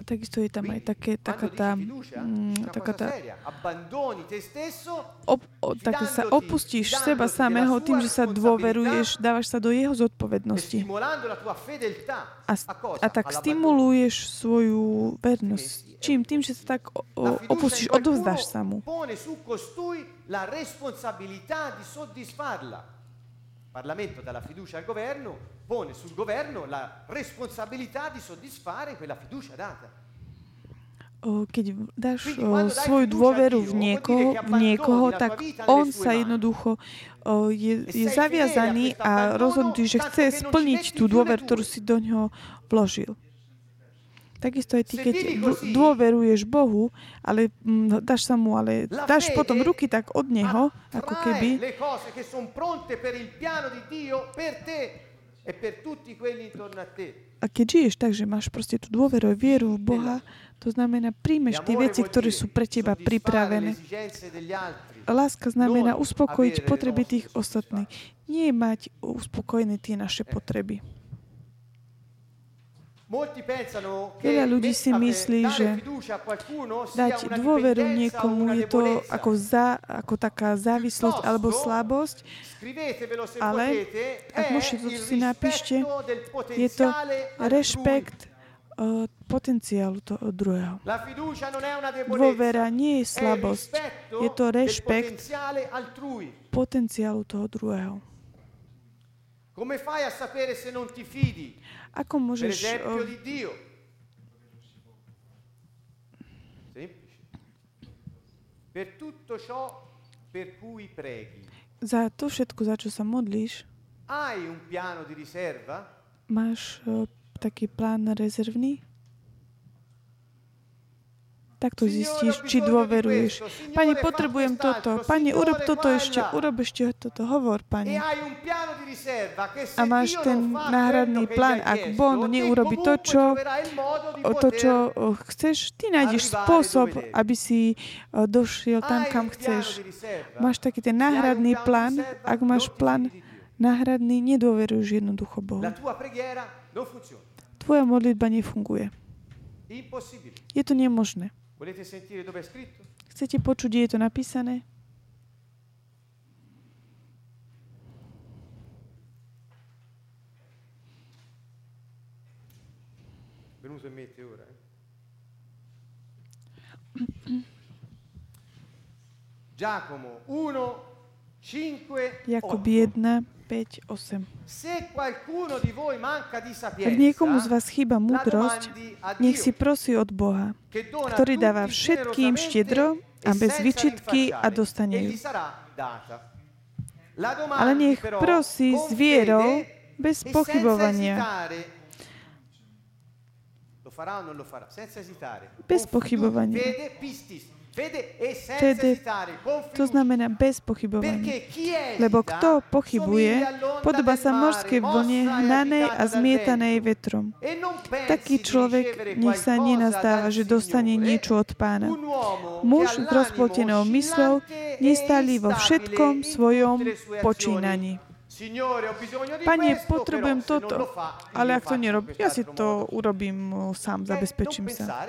A takisto je tam aj také, taká tá, mm, taká tá op, o, také sa opustíš seba samého tým, že sa dôveruješ, dávaš sa do jeho zodpovednosti. A, a tak stimuluješ svoju vernosť. Čím? Tým, že sa tak opustíš, odovzdáš sa mu. Parlamento dà la fiducia al governo, pone sul governo la responsabilità di soddisfare quella fiducia data. Keď dáš svoju dôveru v niekoho, v niekoho tak on sa jednoducho je, je zaviazaný a rozhodnutý, že chce splniť tú dôveru, ktorú si do ňoho vložil. Takisto aj ty, keď dôveruješ Bohu, ale mm, dáš sa mu, ale dáš potom ruky tak od Neho, ako keby. A keď žiješ tak, že máš proste tú dôveru a vieru v Boha, to znamená, príjmeš tie veci, ktoré sú pre teba pripravené. Láska znamená uspokojiť potreby tých ostatných. Nie mať uspokojené tie naše potreby. Veľa ľudí si myslí, že dať dôveru niekomu je to ako, za, ako taká závislosť alebo slabosť, ale ak môžete, to si napíšte, je to rešpekt potenciálu toho druhého. Dôvera nie je slabosť, je to rešpekt potenciálu toho druhého. Come fai a sapere se non ti fidi? Ako môžeš... Per di Dio. Semplice. Per tutto ciò per cui preghi. Za to všetko, za čo sa modlíš, hai un piano di riserva? Máš uh, taký plán rezervný? Takto zistíš, či dôveruješ. Pani, potrebujem toto. Pani, urob toto ešte. Urob ešte toto. Hovor, pani. A máš ten náhradný plán. Ak Bond neurobi to, čo, to, čo chceš, ty nájdeš spôsob, aby si došiel tam, kam chceš. Máš taký ten náhradný plán. Ak máš plán náhradný, nedôveruješ jednoducho Bohu. Tvoja modlitba nefunguje. Je to nemožné. Volete sentire dove è scritto? Chcete počuť, kde je to napísané? Venuto in mente ora. Eh? Giacomo 1, 5, Jakub 1, 5, 8. Ak niekomu z vás chýba múdrosť, nech si prosí od Boha, ktorý dáva všetkým štedro a bez vyčitky a dostane ju. Ale nech prosí s vierou, bez pochybovania. Bez pochybovania. Fede, to znamená bez pochybovania. Lebo kto pochybuje, podoba sa morské vlne hnanej a zmietanej vetrom. Taký človek nech sa nenazdáva, že dostane niečo od pána. Muž s rozplotenou myslou nestáli vo všetkom svojom počínaní. Pane, potrebujem toto, ale ak to nerobím, ja si to urobím sám, zabezpečím sa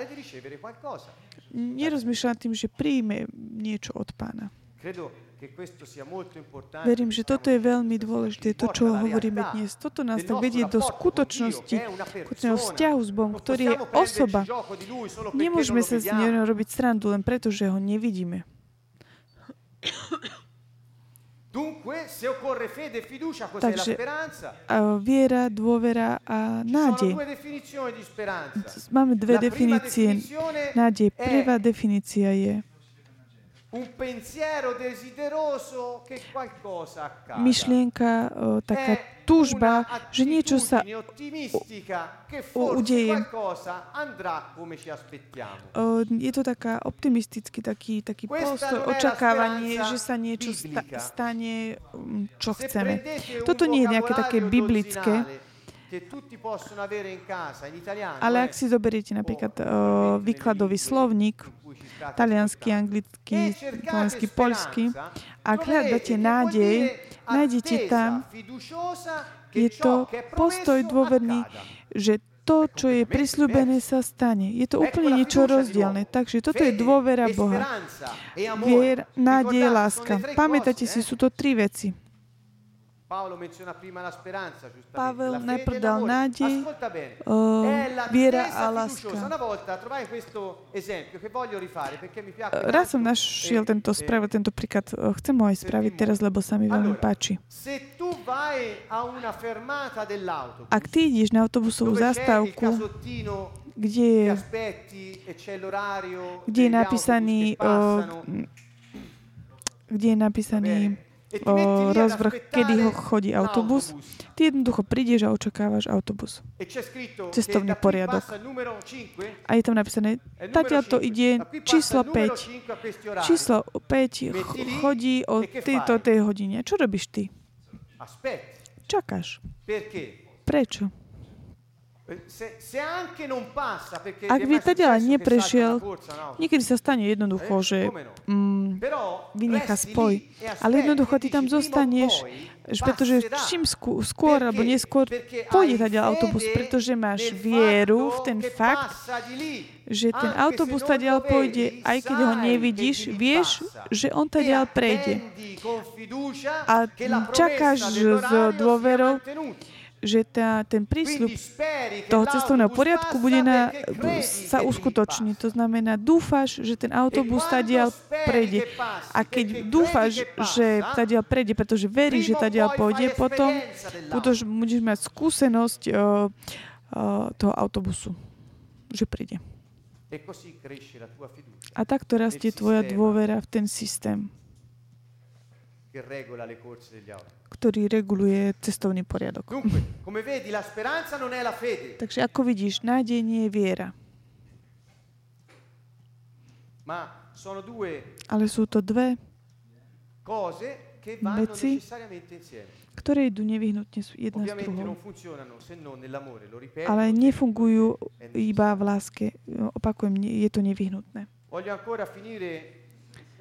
nerozmýšľa tým, že príjme niečo od pána. Verím, že toto je veľmi dôležité, to, čo hovoríme dnes. Toto nás tak vedie do skutočnosti, skutočného vzťahu s Bohom, ktorý je osoba. Nemôžeme sa z neho robiť srandu len preto, že ho nevidíme. Takže viera, dôvera a nádej. Máme dve definície. Nádej. Prvá definícia je myšlienka, taká túžba, že niečo sa udeje. Je to taká optimistický taký, taký postoj, očakávanie, že sa niečo sta- stane, mm, čo chceme. Toto nie je nejaké také biblické, ale ak si zoberiete napríklad uh, výkladový slovník, taliansky, anglický, taliansky, poľský, ak hľadáte nádej, nájdete tam, je to postoj dôverný, že to, čo je prisľúbené, sa stane. Je to úplne niečo rozdielne. Takže toto je dôvera Boha. e Vier, nádej, láska. Pamätajte si, sú to tri veci. Pavel najprv dal nádej, uh, viera a láska. Raz som našiel tento spraviť, tento príklad. Chcem ho aj spraviť teraz, lebo sa mi veľmi páči. Ak ty ideš na autobusovú zastávku, kde je, kde je napísaný, uh, kde je napísaný o rozvrh, kedy ho chodí autobus. Ty jednoducho prídeš a očakávaš autobus. Cestovný poriadok. A je tam napísané, tatiaľ to ide číslo 5. Číslo 5 chodí o tejto tej hodine. Čo robíš ty? Čakáš. Prečo? Ak by teda neprešiel, niekedy sa stane jednoducho, že mm, vynecha spoj. Ale jednoducho ty tam zostaneš, pretože čím skôr alebo neskôr pôjde teda autobus, pretože máš vieru v ten fakt, že ten autobus tadiaľ pôjde, aj keď ho nevidíš, vieš, že on tadiaľ prejde. A čakáš s dôverou, že tá, ten prísľub toho cestovného poriadku bude na, sa uskutoční. To znamená, dúfaš, že ten autobus tadiaľ prejde. A keď dúfaš, že tadiaľ prejde, pretože veríš, že tadiaľ pôjde, potom budeš, budeš mať skúsenosť uh, uh, toho autobusu, že príde. A takto rastie tvoja dôvera v ten systém ktorý reguluje cestovný poriadok. Takže ako vidíš, nádej nie je viera. Ale sú to dve veci, ktoré idú nevyhnutne jedna s druhou. Ale nefungujú iba v láske. Opakujem, je to nevyhnutné. Voglio ancora finire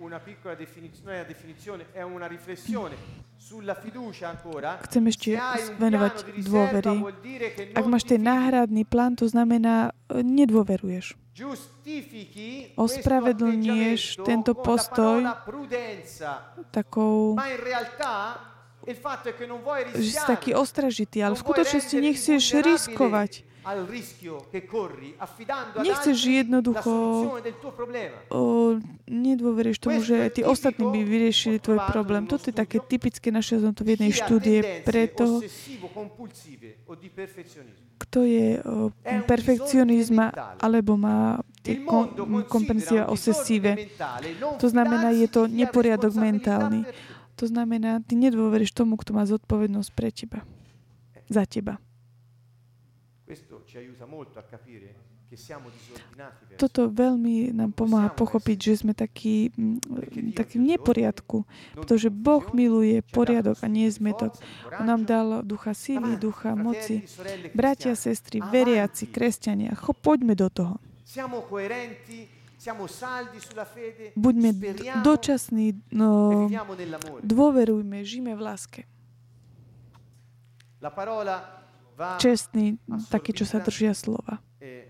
una piccola definizione, una definizione, è una riflessione sulla fiducia ancora. Chcem ešte venovať dôvery. Ak máš ten náhradný plán, to znamená, e, nedôveruješ. Ospravedlnieš tento postoj takou že si taký ostražitý, ale v skutočnosti nechceš riskovať Nechceš jednoducho, o, tomu, že tí ostatní by vyriešili tvoj problém. Toto je také typické, naše to v jednej štúdie, preto kto je o, perfekcionizma alebo má kom, kompenzia obsesíve. To znamená, je to neporiadok mentálny. To znamená, ty nedôveríš tomu, kto má zodpovednosť pre teba. Za teba. Toto veľmi nám pomáha pochopiť, že sme takí, mm, takí v neporiadku, pretože Boh miluje poriadok a nie zmetok. On nám dal ducha síly, ducha moci. Bratia, sestry, veriaci, kresťania, cho, poďme do toho. Buďme dočasní, no, dôverujme, žijeme v láske. La parola čestní, takí, čo sa držia slova. E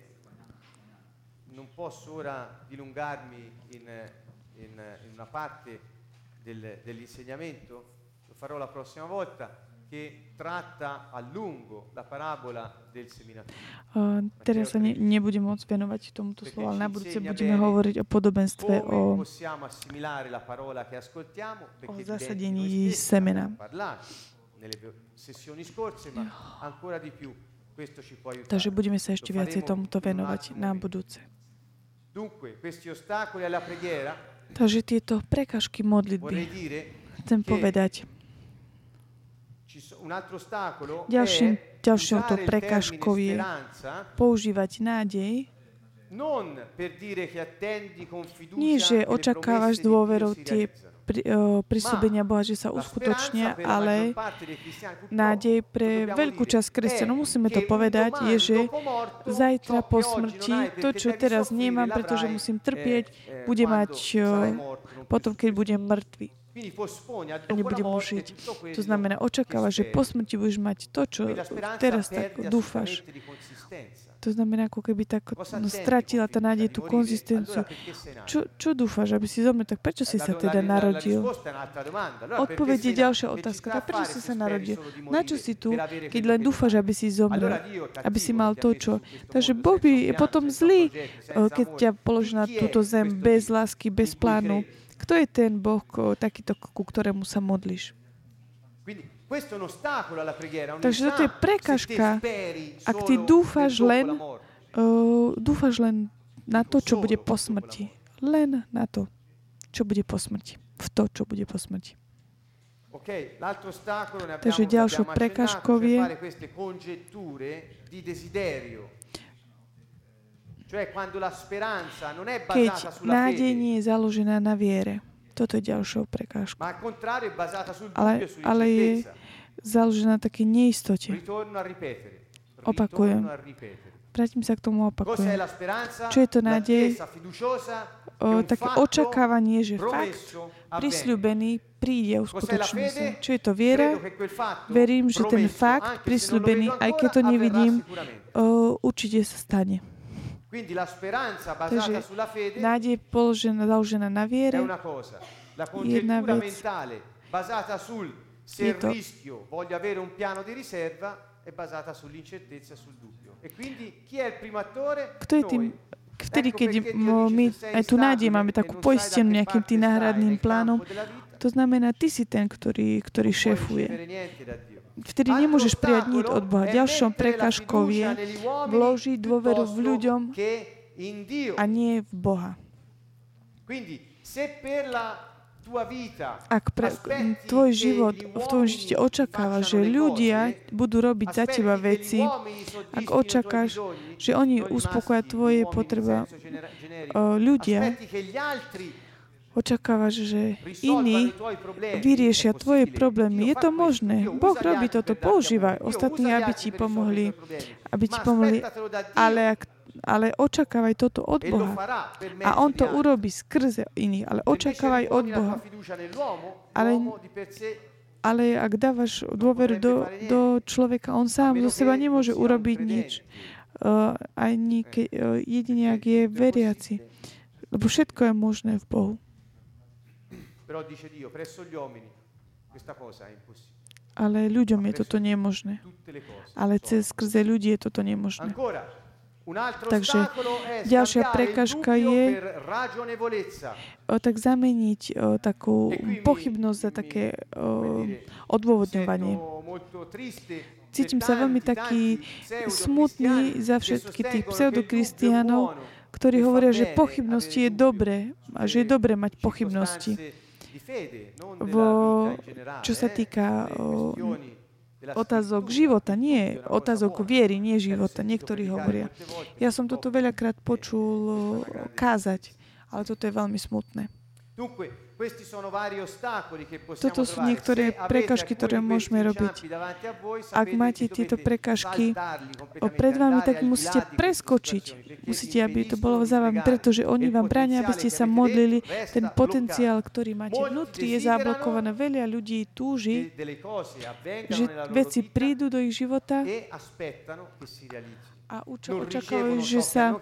del, dell'insegnamento, lo farò la prossima volta, che tratta a lungo la parabola del seminatore. Uh, teraz sa ne, nebudem môcť venovať tomuto slovu, ale na budúce budeme hovoriť o podobenstve o, o zasadení semena aiutare. Takže budeme sa ešte viacej tomuto venovať na budúce. Takže tieto prekažky modlitby, chcem povedať, ďalším, ďalšou to prekažkou je používať nádej, nie, že očakávaš dôverou tie pri, prisúbenia Boha, že sa uskutočnia, ale nádej pre veľkú časť kresťanov, musíme to povedať, je, že zajtra po smrti to, čo teraz nemám, pretože musím trpieť, bude mať potom, keď budem mŕtvy. nebudem už žiť. To znamená, očakáva, že po smrti budeš mať to, čo teraz tak dúfaš. To znamená, ako keby tak no, stratila tá nádej tú konzistenciu. Čo, čo dúfaš, aby si zomrel? Tak prečo si sa teda narodil? Odpoveď je ďalšia otázka. Tak prečo si sa narodil? Na čo si tu, keď len dúfaš, aby si zomrel? Aby si mal to, čo... Takže Boh by je potom zlý, keď ťa položí na túto zem bez lásky, bez plánu. Kto je ten Boh takýto, ku ktorému sa modlíš? Takže toto je prekažka, ak ty dúfaš len, uh, dúfaš len na to, čo bude po smrti. Len na to, čo bude po smrti. V to, čo bude po smrti. Takže ďalšou prekažkou je keď nádej nie je založená na viere. Toto je ďalšou prekážkou. Ale, ale je založená na také neistote. Opakujem. Vrátim sa k tomu opakujem. Čo je to nádej? O, také očakávanie, že fakt prisľúbený príde uskutočný sa. Čo je to viera? Verím, že ten fakt prisľúbený, aj keď to nevidím, o, určite sa stane. Takže nádej položená, založená na viere je jedna vec. Je to voglio avere un piano di riserva è basata sull'incertezza e sul dubbio. E quindi chi è il primo attore? Kto je tým, vtedy, keď my aj tu nádej máme takú poistenú nejakým tým náhradným plánom, to znamená, ty si ten, ktorý, ktorý šéfuje vtedy nemôžeš prijať nič od Boha. Ďalšou prekážkou je vložiť dôveru v ľuďom a nie v Boha. Ak pre, tvoj život, v tvojom živote očakáva, že ľudia budú robiť za teba veci, ak očakáš, že oni uspokoja tvoje potreba, ľudia očakávaš, že iní vyriešia tvoje problémy. Je to možné. Boh robí toto, používa ostatní, aby ti pomohli. Aby ti pomohli. Ale, ak, ale očakávaj toto od Boha. A On to urobí skrze iných. Ale očakávaj od Boha. Ale, ale ak dávaš dôveru do, do človeka, on sám zo seba nemôže urobiť nič. Uh, ani ke, uh, jedine, ak je veriaci. Lebo všetko je možné v Bohu. Ale ľuďom je toto nemožné. Ale cez skrze ľudí je toto nemožné. Takže ďalšia prekažka je o, tak zameniť o, takú e pochybnosť za také o, odôvodňovanie. Cítim sa veľmi taký smutný za všetky tých pseudokristianov, ktorí hovoria, že pochybnosti je dobré a že je dobré mať pochybnosti vo, čo sa týka o, otázok života, nie otázok viery, nie života. Niektorí hovoria. Ja som toto veľakrát počul kázať, ale toto je veľmi smutné. Toto sú niektoré prekažky, ktoré môžeme robiť. Ak máte tieto prekažky pred vami, tak musíte preskočiť. Musíte, aby to bolo za vami, pretože oni vám bránia, aby ste sa modlili. Ten potenciál, ktorý máte vnútri, je zablokované. Veľa ľudí túži, že veci prídu do ich života a očakávajú, že sa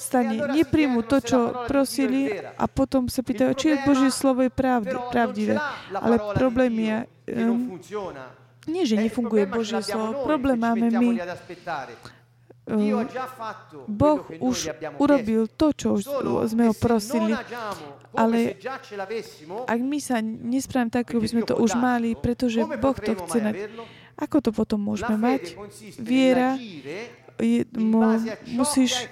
stane. Nepríjmu to, čo prosili a potom sa pýtajú, či je Božie slovo je pravdy, pravdivé. Ale problém je, um, nie, že nefunguje Božie slovo, problém máme my. Uh, boh už urobil to, čo už sme ho prosili, ale ak my sa nespravíme tak, ako by sme to už mali, pretože Boh to chce, ako to potom môžeme mať? Viera musíš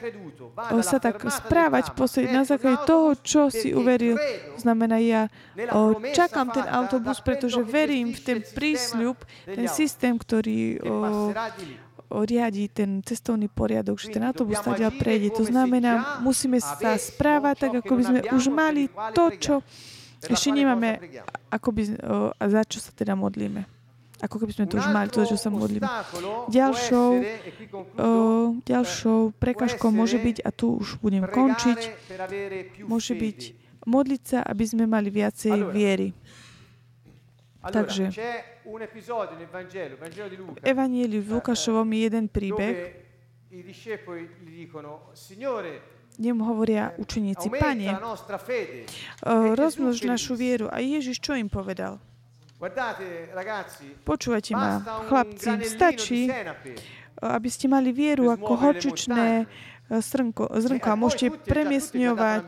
sa tak správať na základe toho, čo si uveril. Znamená, ja čakám ten autobus, pretože verím v ten prísľub, ten systém, ktorý riadi ten cestovný poriadok, že ten autobus teda prejde. To znamená, musíme sa správať tak, ako by sme už mali to, čo ešte nemáme, ako by, a za čo sa teda modlíme. Ako keby sme to už mali, to, čo sa modlíme. Ďalšou, o, ďalšou prekažkou môže byť, a tu už budem končiť, môže byť modliť sa, aby sme mali viacej viery. Takže v Luca, Evangeliu v Lukášovom je jeden príbeh, dove i discepoli gli dicono, Signore, kde mu hovoria učeníci, aumenta Pane, uh, Gesù rozmnož našu vieru. A Ježiš čo im povedal? Počúvajte ma, chlapci, stačí, uh, aby ste mali vieru ako horčičné uh, srnko, zrnko a môžete premiesňovať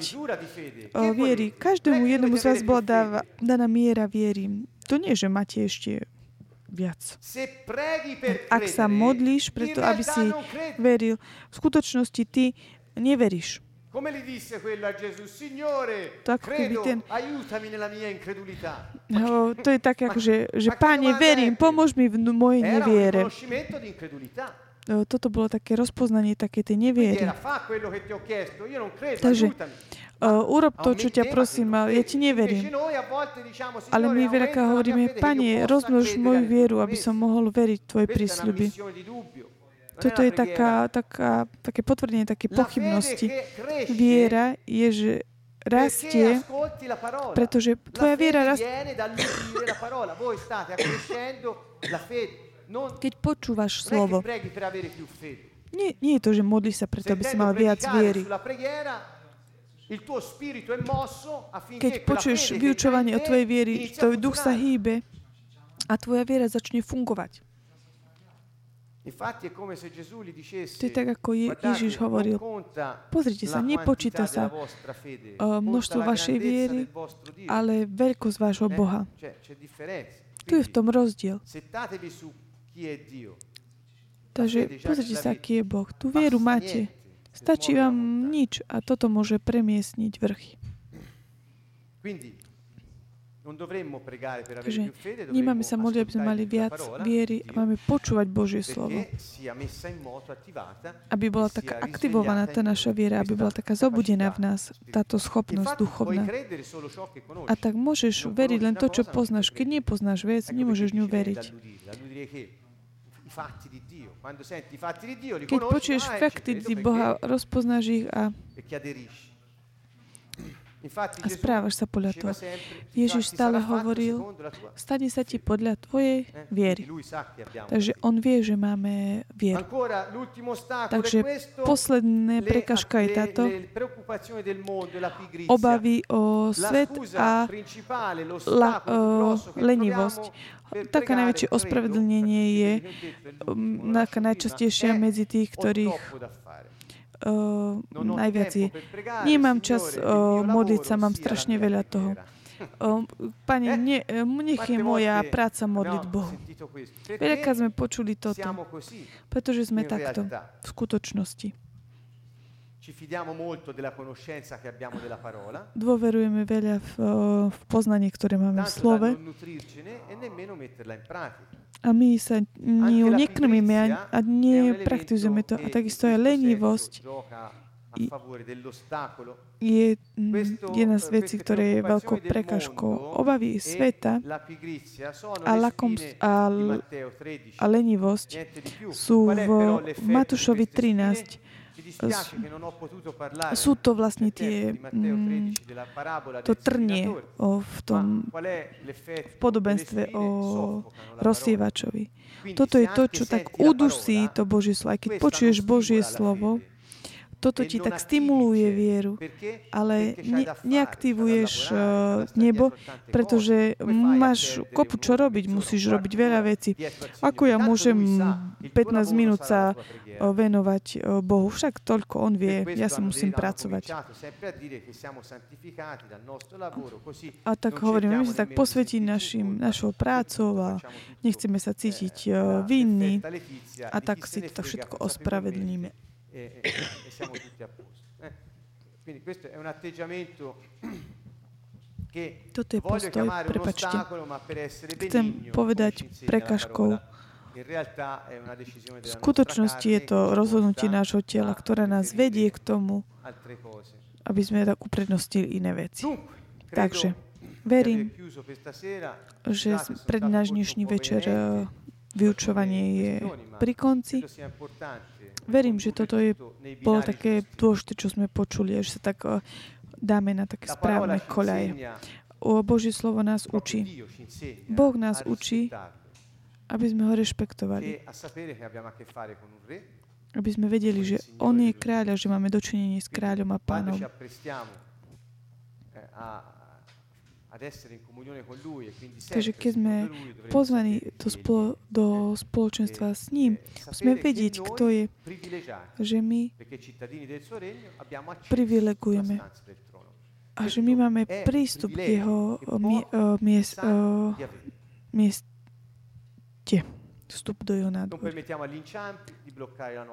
viery. Každému jednému z vás bola dáva, daná miera viery. To nie, že máte ešte viac. Ak sa modlíš preto, aby si veril, v skutočnosti ty neveríš. Come gli disse quello a Gesù, Signore, To ako keby credo, ten- aiutami nella mia incredulità. No, to je také, ako že, že páne, verím, pomôž mi v mojej neviere. riconoscimento di incredulità. No, Toto bolo také rozpoznanie také tej neviery. Takže. Uh, urob to, čo ťa prosím, ja ti neverím. Ale my veľakrát hovoríme, Pane, rozmnož moju vieru, aby som promesse." mohol veriť Tvoje prísľuby. Toto je taká, taká, také potvrdenie, také pochybnosti. Viera je, že rastie, pretože tvoja viera rastie, keď počúvaš slovo. Nie, nie je to, že modlíš sa preto, aby si mal viac predicare viery. Keď počuješ vyučovanie o tvojej viery, tvoj duch sa hýbe a tvoja viera začne fungovať. Infatti è come se Gesù gli dicesse, To je tak, ako Je- Ježiš hovoril, pozrite sa, la nepočíta sa množstvo vašej viery, ale veľkosť vášho Eh, Boha. Tu je v tom rozdiel. Takže pozrite sa, aký je Boh. Tu vieru máte. Stačí vám nič a toto môže premiesniť vrchy. Quindi non dovremmo pregare per avere Takže nemáme sa modliť, aby sme mali viac viery a máme počúvať Božie slovo. Aby bola taká aktivovaná tá naša viera, aby bola taká zobudená v nás táto schopnosť duchovná. A tak môžeš veriť len to, čo poznáš. Keď nepoznáš vec, nemôžeš ňu veriť. Keď počuješ ah, fakty Boha, rozpoznáš ich a, a správaš sa podľa toho. Ježiš stále hovoril, stane sa ti podľa tvojej eh, viery. Takže on vie, že máme vieru. Takže posledná le- prekažka je táto obavy o svet a la, uh, lenivosť. pregare, najväčšie ospravedlnenie je l'ultimo, um, prima, medzi tých, ktorých. Uh, Non ho najviac je. Nemám čas uh, modliť sa, mám strašne veľa toho. Um, Pane, ne, nech je moja práca modliť abbiamo Bohu. Veľakrát sme počuli toto, pretože sme takto v skutočnosti. Ci fidiamo molto della conoscenza che abbiamo della parola, Dôverujeme veľa v, v poznanie, ktoré máme v tanto da slove non nutrircene e nemmeno metterla in pratica. a my sa ňou nekrmíme a, a nepraktizujeme to. A takisto aj lenivosť je mm, jedna z eh, vecí, ktoré je veľkou prekažkou. Obavy e sveta a, lakom, a, di l- Matteo 13. a lenivosť sú v Matúšovi queste spine? 13. Sú to vlastne tie, di Matteo mm, 13 della parabola to trnie o, v tom v podobenstve o rozsievačovi. Toto je to, čo tak udusí to Božie slovo. Aj keď počuješ Božie slovo. Toto E ti tak stimuluje vieru, ale ne, neaktivuješ eh, nebo, pretože máš kopu čo robiť, musíš robiť veľa vecí. Ako ja môžem lui sa, il tuo 15 lavoro minút sa venovať eh, Bohu? Však toľko on vie, ja hanno musím pracovať. a tak non hovoríme, my sa tak in našim, našou prácou a nechceme sa cítiť eh, vinní a di tak si to všetko ospravedlníme. E, e- e siamo tutti a posto. eh. Quindi questo è un atteggiamento che Toto je voglio postoj, chiamare un prepačte. ostacolo, ma per essere Chcem povedať prekažkou. parola, in realtà è una decisione V skutočnosti je to rozhodnutie nášho tela, ktoré nás vedie k tomu, aby sme tak uprednostili iné veci. Takže verím, že pred náš dnešný večer vyučovanie je pri konci. Verím, že toto je, bolo také dôležité, čo sme počuli, že sa tak eh, dáme na také správne koľaje. insegna Božie slovo nás učí. Boh nás učí, aby sme ho rešpektovali. Aby sme vedeli, že on je kráľ a že máme dočinenie s kráľom a pánom. Takže keď sme pozvaní do, spolo, do spoločenstva s ním, musíme vedieť, kto je, že my privilegujeme. a že my máme prístup k jeho miest, mieste, vstup do jeho nádvoru.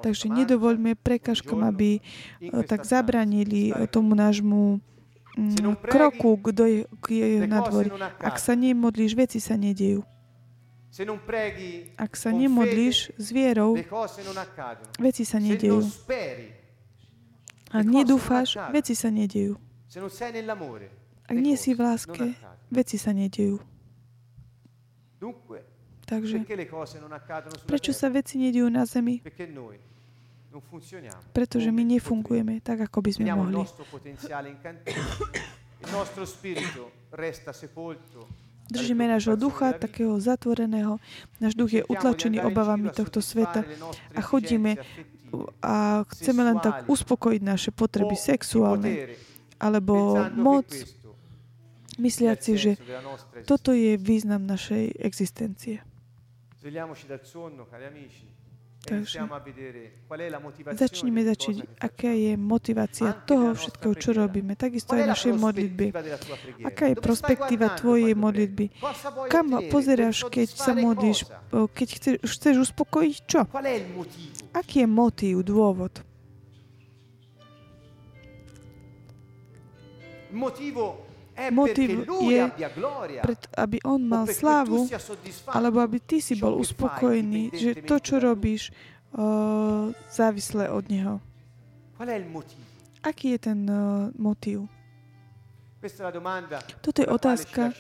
Takže nedovoľme prekažkom, aby tak zabranili tomu nášmu kroku k, do, k jeho nadvorí. Ak sa nemodlíš, veci sa nedejú. Ak sa nemodlíš s vierou, veci sa nedejú. Ak nedúfáš, veci sa nedejú. Ak nie si v láske, veci sa nedejú. Takže, prečo sa veci nedejú na zemi? Pretože my nefungujeme tak, ako by sme mohli. Držíme nášho ducha, takého zatvoreného. Náš duch je utlačený obavami tohto sveta a chodíme a chceme len tak uspokojiť naše potreby sexuálne alebo moc, mysliaci, že toto je význam našej existencie. Takže začneme začiť, aká je motivácia toho všetkého, čo robíme. Takisto aj našej modlitby. Aká je perspektíva tvojej modlitby? Kam pozeráš, keď sa modlíš? Keď chceš, chceš uspokojiť čo? Aký je motív, dôvod? Motivo Motiv je, pred, aby on mal slávu, alebo aby ty si bol uspokojený, že to, čo robíš, závislé od neho. Aký je ten motív? Toto je otázka,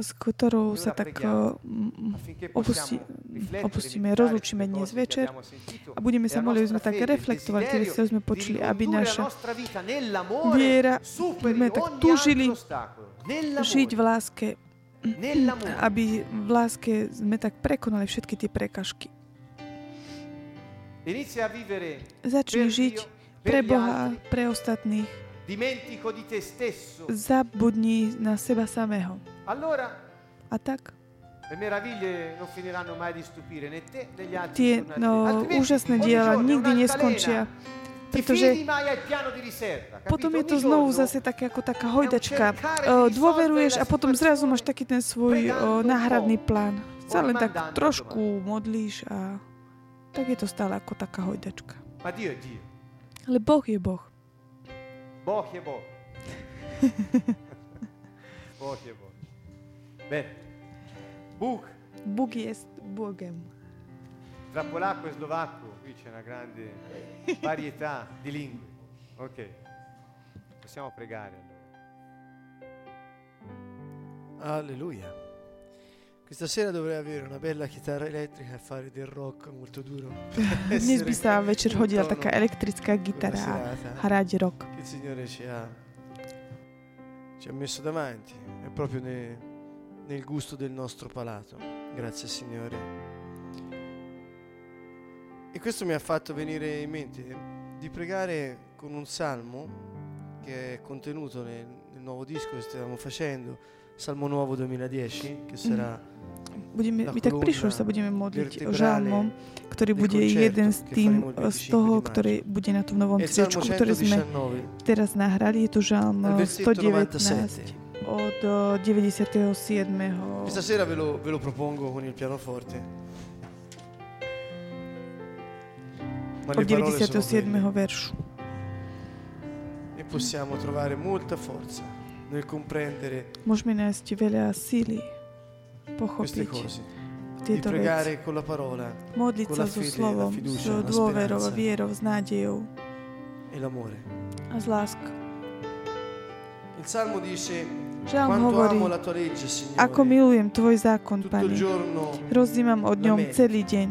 s ktorou sa tak opustí, opustíme, rozlučíme dnes večer a budeme sa modliť, sme tak reflektovali tie veci, sme počuli, aby naša viera, sme tak túžili žiť v láske, aby v láske sme tak prekonali všetky tie prekažky. Začni žiť pre Boha, pre ostatných, Zabudni na seba samého. A tak tie no, úžasné diela nikdy neskončia. Pretože potom je to znovu zase také ako taká hojdačka. Dôveruješ a potom zrazu máš taký ten svoj náhradný plán. Sa len tak trošku modlíš a tak je to stále ako taká hojdačka. Ale Boh je Boh. Boh je Boh. boh je Boh. Bene. Bůh. Bůh je Bogem. Tra polacco e slovacco qui c'è una grande varietà di lingue. Ok. Possiamo pregare allora. Alleluia. Questa sera dovrei avere una bella chitarra elettrica e fare del rock molto duro. Dnes by sa večer hodila taká elektrická gitara hrať rock. Che il Signore ci ha ci ha messo davanti, è proprio ne, nel gusto del nostro palato. Grazie Signore. E questo mi ha fatto venire in mente di pregare con un salmo che è contenuto nel, nel nuovo disco che stiamo facendo, Salmo Nuovo 2010, che sarà mm budeme, my tak prišlo, že sa budeme modliť o žalmom, ktorý bude jeden z tým, z toho, ktorý bude na tom novom cvičku, ktorý sme teraz nahrali. Je to žalm 119 od 97. Questa sera ve lo, ve lo propongo con il pianoforte. od 97. veršu. E possiamo trovare molta forza nel comprendere Môžeme nájsť veľa síly pochopiť tieto veci. Modliť sa so slovom, s dôverou, vierou, s nádejou a s láskou. Žalm hovorí, ako milujem Tvoj zákon, Pane. Rozdímam od ňom celý deň.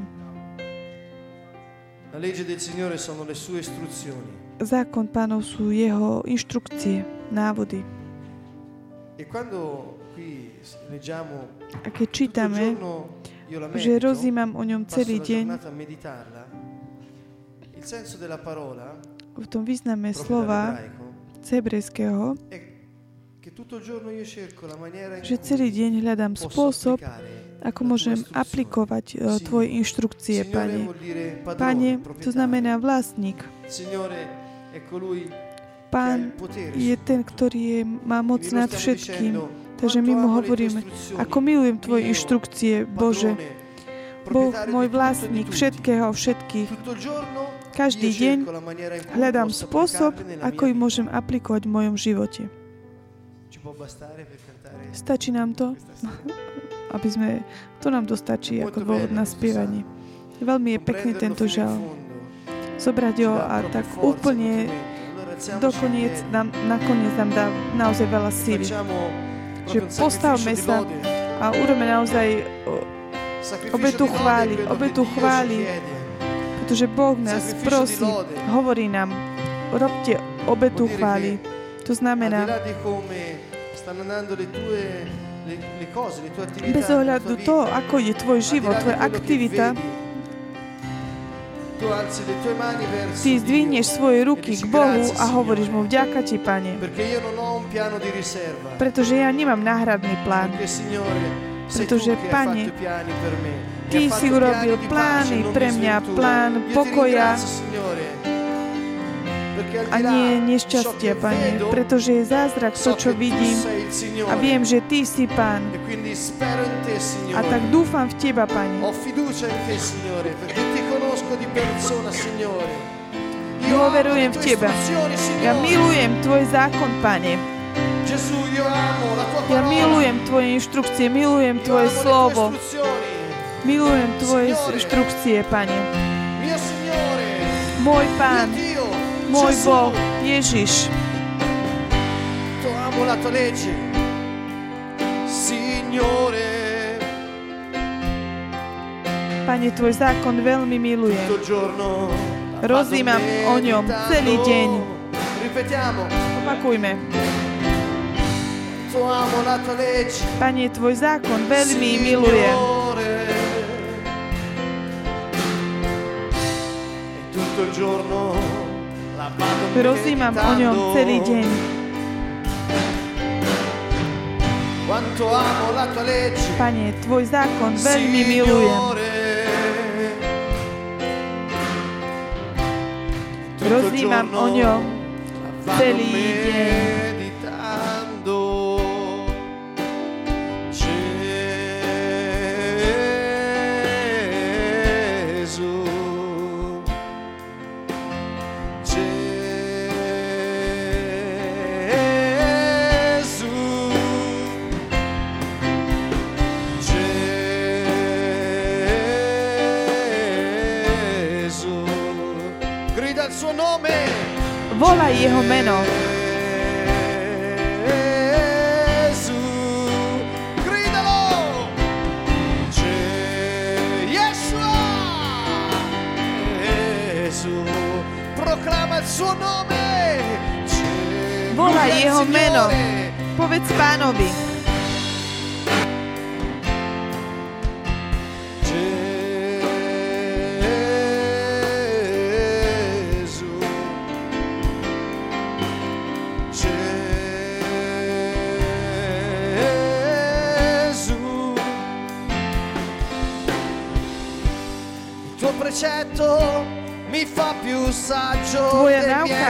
Zákon Pánov sú jeho inštrukcie, návody. A keď čítame, že rozímam o ňom celý deň, v tom význame slova z hebrejského, že celý deň hľadám spôsob, ako môžem aplikovať Tvoje inštrukcie, Pane. Pane, to znamená vlastník. Pán je ten, ktorý je, má moc nad všetkým. Takže my mu hovoríme, ako milujem Tvoje inštrukcie, Bože. Boh, môj vlastník všetkého, všetkých. Každý deň hľadám spôsob, ako ich môžem aplikovať v mojom živote. Stačí nám to? Aby sme, to nám to stačí ako dôvod na spievanie. Veľmi je pekný tento žal. Zobrať ho a tak úplne dokoniec nám, nakoniec nám dá naozaj veľa síly. Že postavme sa a urobme naozaj obetu chváli, obetu chváli, pretože Boh nás prosí, hovorí nám, robte obetu chváli. To znamená, bez ohľadu to, ako je tvoj život, tvoja aktivita, ty zdvihneš svoje ruky k Bohu a hovoríš mu, vďaka ti, Pane. Pretože ja nemám náhradný plán. Pretože, Pane, Ty si urobil plány pre mňa, plán pokoja, a nie nešťastie, Pane, pretože je zázrak to, čo vidím a viem, že Ty si Pán. A tak dúfam v Teba, Pane. Dôverujem v Teba. Ja milujem Tvoj zákon, Pane. Ja milujem Tvoje inštrukcie, milujem Tvoje slovo. Milujem Tvoje inštrukcie, Pane. Môj Pán, môj Boh, Ježiš. To amo la tua legge, Signore. Pane, Tvoj zákon veľmi milujem. Rozímam o ňom celý deň. Opakujme. Pane, Tvoj zákon veľmi milujem. Tutto il giorno Rozímam o ňom celý deň. Pane, Tvoj zákon veľmi milujem. Rozímam o ňom celý deň. Volaj jeho meno. Volaj jeho meno. Povedz pánovi.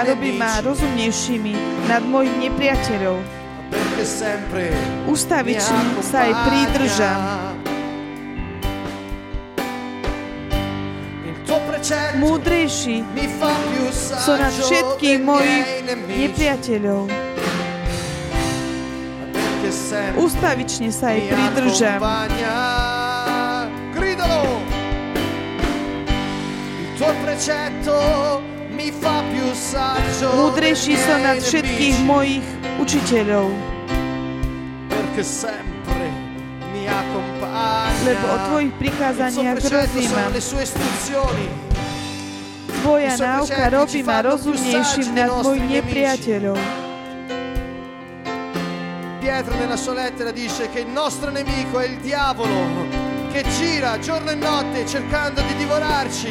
Robí ma rozumnejšími nad mojich nepriateľov. Ustavične sa aj pridržam. Múdrejší sú nad všetkých mojich nepriateľov. Ustavične sa aj pridržam. Múdrejší som nad všetkých mojich učiteľov. Lebo o tvojich prikázaniach rozímam. Tvoja náuka robí ma rozumnejším nad mojich nepriateľov. Pietro nella sua lettera dice che il nostro nemico è il diavolo che gira giorno e notte cercando di divorarci.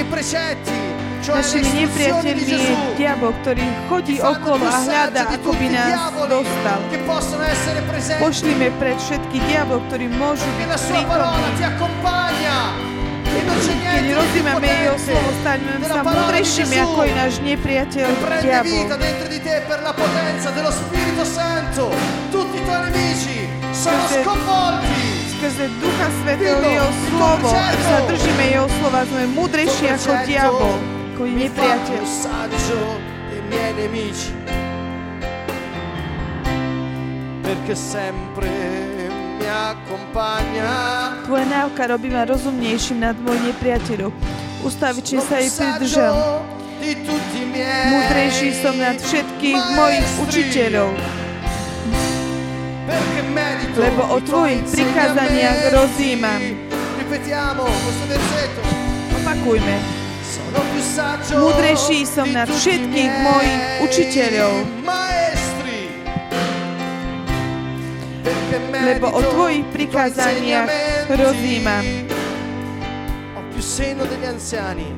I precetti Našimi nepriateľmi je diabol, ktorý chodí okolo a hľadá, ako by nás dostal. Pošlime pred všetky diabol, ktorí môžu byť prítomní. Keď rozímame jeho slovo, staňme sa múdrejšími ako je náš nepriateľ diabol. Skrze Ducha Svetého jeho slovo, sa držíme jeho slova, sme múdrejší ako diabol ako nepriateľ. Perché sempre mi accompagna Tvoja náuka robí ma rozumnejším nad môj nepriateľov. Ustavične sa jej pridržam. Múdrejší som nad všetkých mojich učiteľov. Lebo o tvojich prikázaniach rozímam. Opakujme. Múdrejší som nad všetkých mojich učiteľov. Lebo o tvojich prikázaniach rozímam. Ho più senno degli anziani.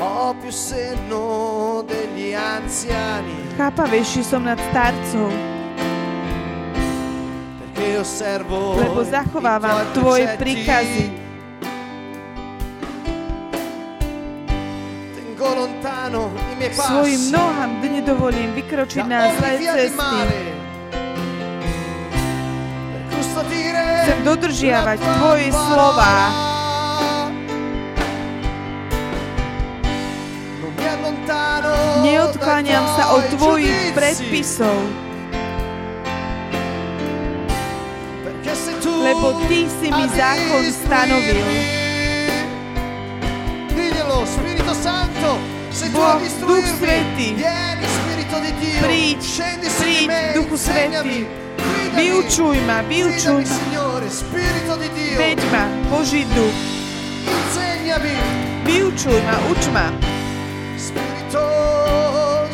Ho più senno degli anziani. Chápavejší som nad starcov. Lebo zachovávam tvoje príkazy. Svojim nohám nedovolím vykročiť na zlé cesty. Chcem dodržiavať Tvoje slova. Neodkláňam sa od Tvojich predpisov. Lebo Ty si mi zákon stanovil. Spirito Santo, Boh, Duch Svetý, príď, príď, Duchu Svetý, vyučuj ma, vyučuj ma, veď ma, Boží Duch, vyučuj ma, uč ma. Spirito,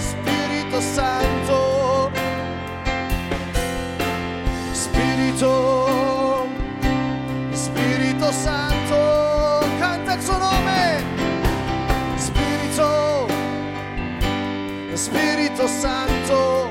Spirito Santo, Spirito, Spirito Santo, Spirito Santo,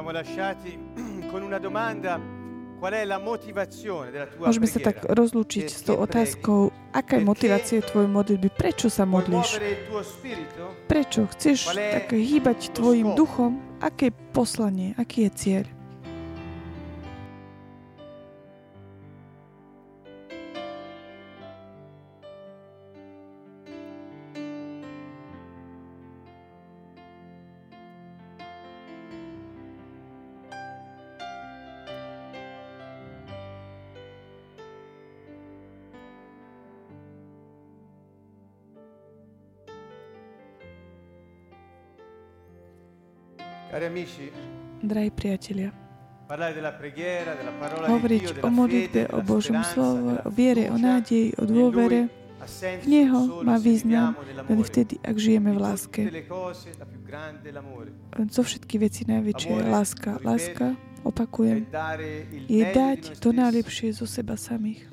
Siamo lasciati con una domanda Môžeme sa tak rozlúčiť s tou otázkou, aká je motivácia tvojej modlitby, prečo sa modlíš? Prečo chceš tak hýbať tvojim duchom? Aké je poslanie, aký je cieľ? Drahí priatelia, hovoriť o modlitbe, o Božom slove, o viere, o nádeji, o dôvere, v Neho má význam len vtedy, ak žijeme v láske. Zo všetky veci najväčšia je láska. Láska, opakujem, je dať to najlepšie zo seba samých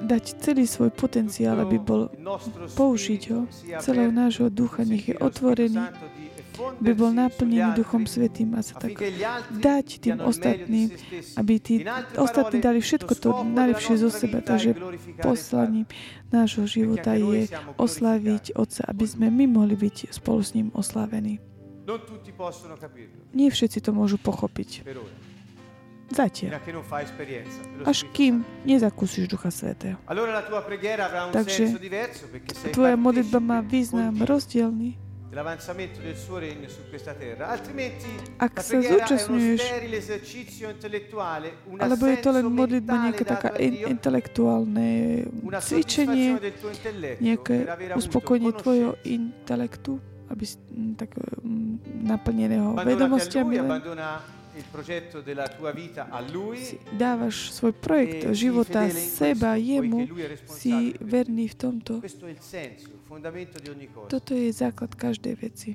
dať celý svoj potenciál, aby bol, použiť ho, celého nášho ducha, nech je otvorený, by bol naplnený Duchom Svetým a sa tak dať tým ostatným, aby tí ostatní dali všetko to najlepšie zo seba. Takže poslaním nášho života je oslaviť Otca, aby sme my mohli byť spolu s ním oslavení. Nie všetci to môžu pochopiť. Zatiaľ. Až kým nezakúsiš Ducha Svetého. Takže tvoja modlitba má význam rozdielný. Ak sa zúčastňuješ, alebo je to len modlitba nejaké taká in, intelektuálne cvičenie, nejaké uspokojenie tvojho intelektu, aby si tak naplneného vedomostiami len dávaš svoj projekt života seba jemu, si verný v tomto. Toto je základ každej veci.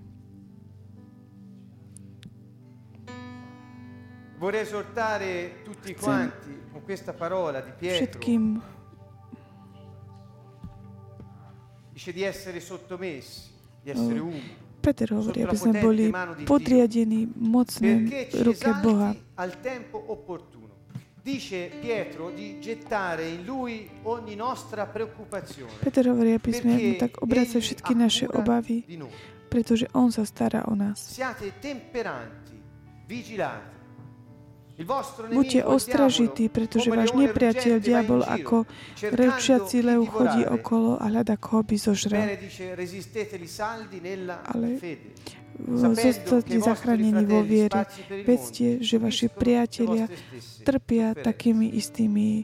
Chcem všetkým dice di essere sottomessi, di essere umili. Peter hovorí, aby sme boli podriadení mocné ruke Boha. Dice Pietro di gettare in lui ogni nostra preoccupazione. Peter hovorí, aby sme mu tak obracali všetky naše obavy, pretože on sa stará o nás. Siate temperanti, vigilati. Buďte ostražití, pretože váš nepriateľ, diabol, ako rečací lev chodí okolo a hľada, koho by zožrel. Ale zostate zachránení vo viere. Vedzte, že vaši priatelia trpia takými istými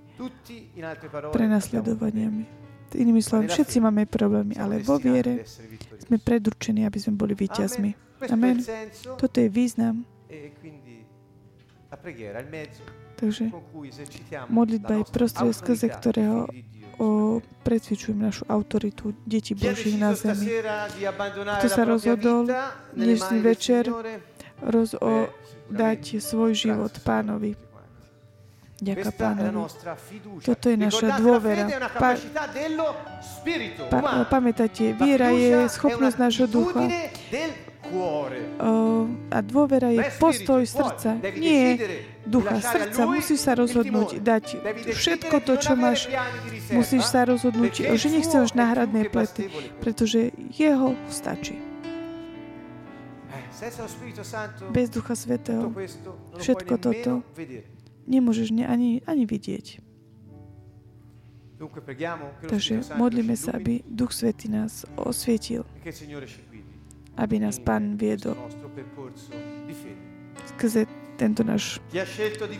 prenasledovaniami. Inými slovami, všetci máme problémy, ale vo viere sme predurčení, aby sme boli víťazmi. Amen. Toto je význam Takže modlitba je prostried, skrze ktorého o, precvičujem našu autoritu detí Božích na zemi. Kto sa rozhodol dnešný večer roz, o, dať svoj život pánovi. Ďaká pánovi. Toto je naša dôvera. Pa, pa, pamätajte, viera je schopnosť nášho ducha a dôvera je postoj srdca, nie ducha srdca. Musíš sa rozhodnúť dať všetko to, čo máš. Musíš sa rozhodnúť, že nechceš náhradné plety, pretože jeho stačí. Bez Ducha Svetého všetko toto nemôžeš ani, ani vidieť. Takže modlíme sa, aby Duch Svetý nás osvietil aby nás Pán viedol skrze tento náš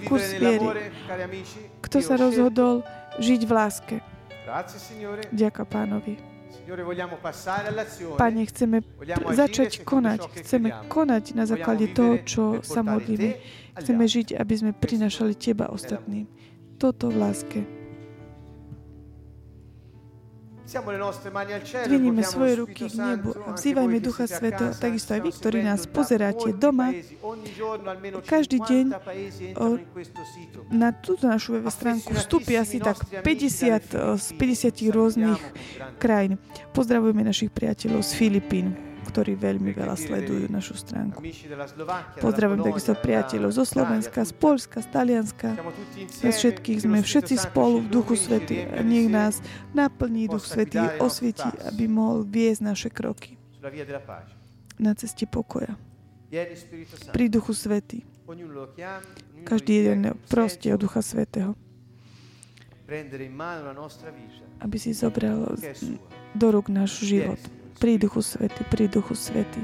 kurz viery. Kto sa rozhodol žiť v láske? Ďakujem Pánovi. Pane, chceme začať konať. Chceme konať na základe toho, čo sa modlíme. Chceme žiť, aby sme prinašali Teba ostatným. Toto v láske. Dvinieme svoje ruky k nebu a vzývajme Ducha Sveto, takisto aj vy, ktorí nás pozeráte doma, každý deň o, na túto našu web stránku vstúpi asi tak 50 z 50 rôznych krajín. Pozdravujeme našich priateľov z Filipín. Ktorí veľmi veľa sledujú našu stránku. Pozdravujem takisto priateľov zo Slovenska, z Polska, z Talianska. Nás všetkých sme všetci spolu v Duchu Svety a nech nás naplní Duch Svetý, osvietí, aby mohol viesť naše kroky na ceste pokoja. Pri Duchu Svety. Každý jeden proste od Ducha Svetého. Aby si zobral do rúk náš život. Pri Duchu Svety, pri Duchu Svety.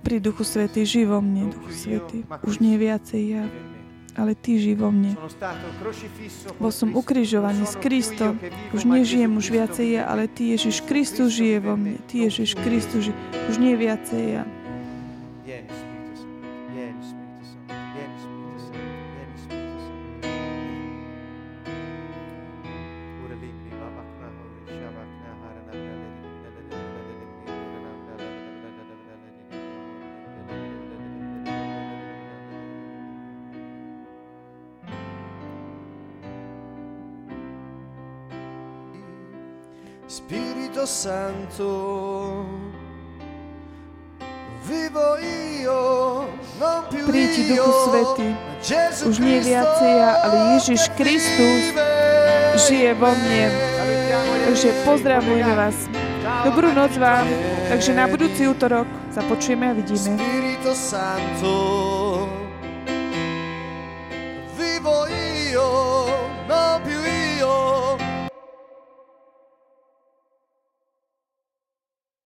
Pri Duchu Svety, živo mne, Duchu Svety. Už nie viacej ja, ale Ty živo mne. Bol som ukrižovaný s Kristom. Už nežijem už viacej ja, ale Ty, Ježiš Kristus, žije vo mne. Ty, Ježiš Kristus, žije. Už nie viacej ja. Spirito Santo, non più Príď Duchu Svety, už nie viacej ja, ale Ježiš Kristus žije vo mne. Takže pozdravujem vás. Dobrú noc vám. Takže na budúci útorok sa počujeme a vidíme. Spirito Santo, vivo io,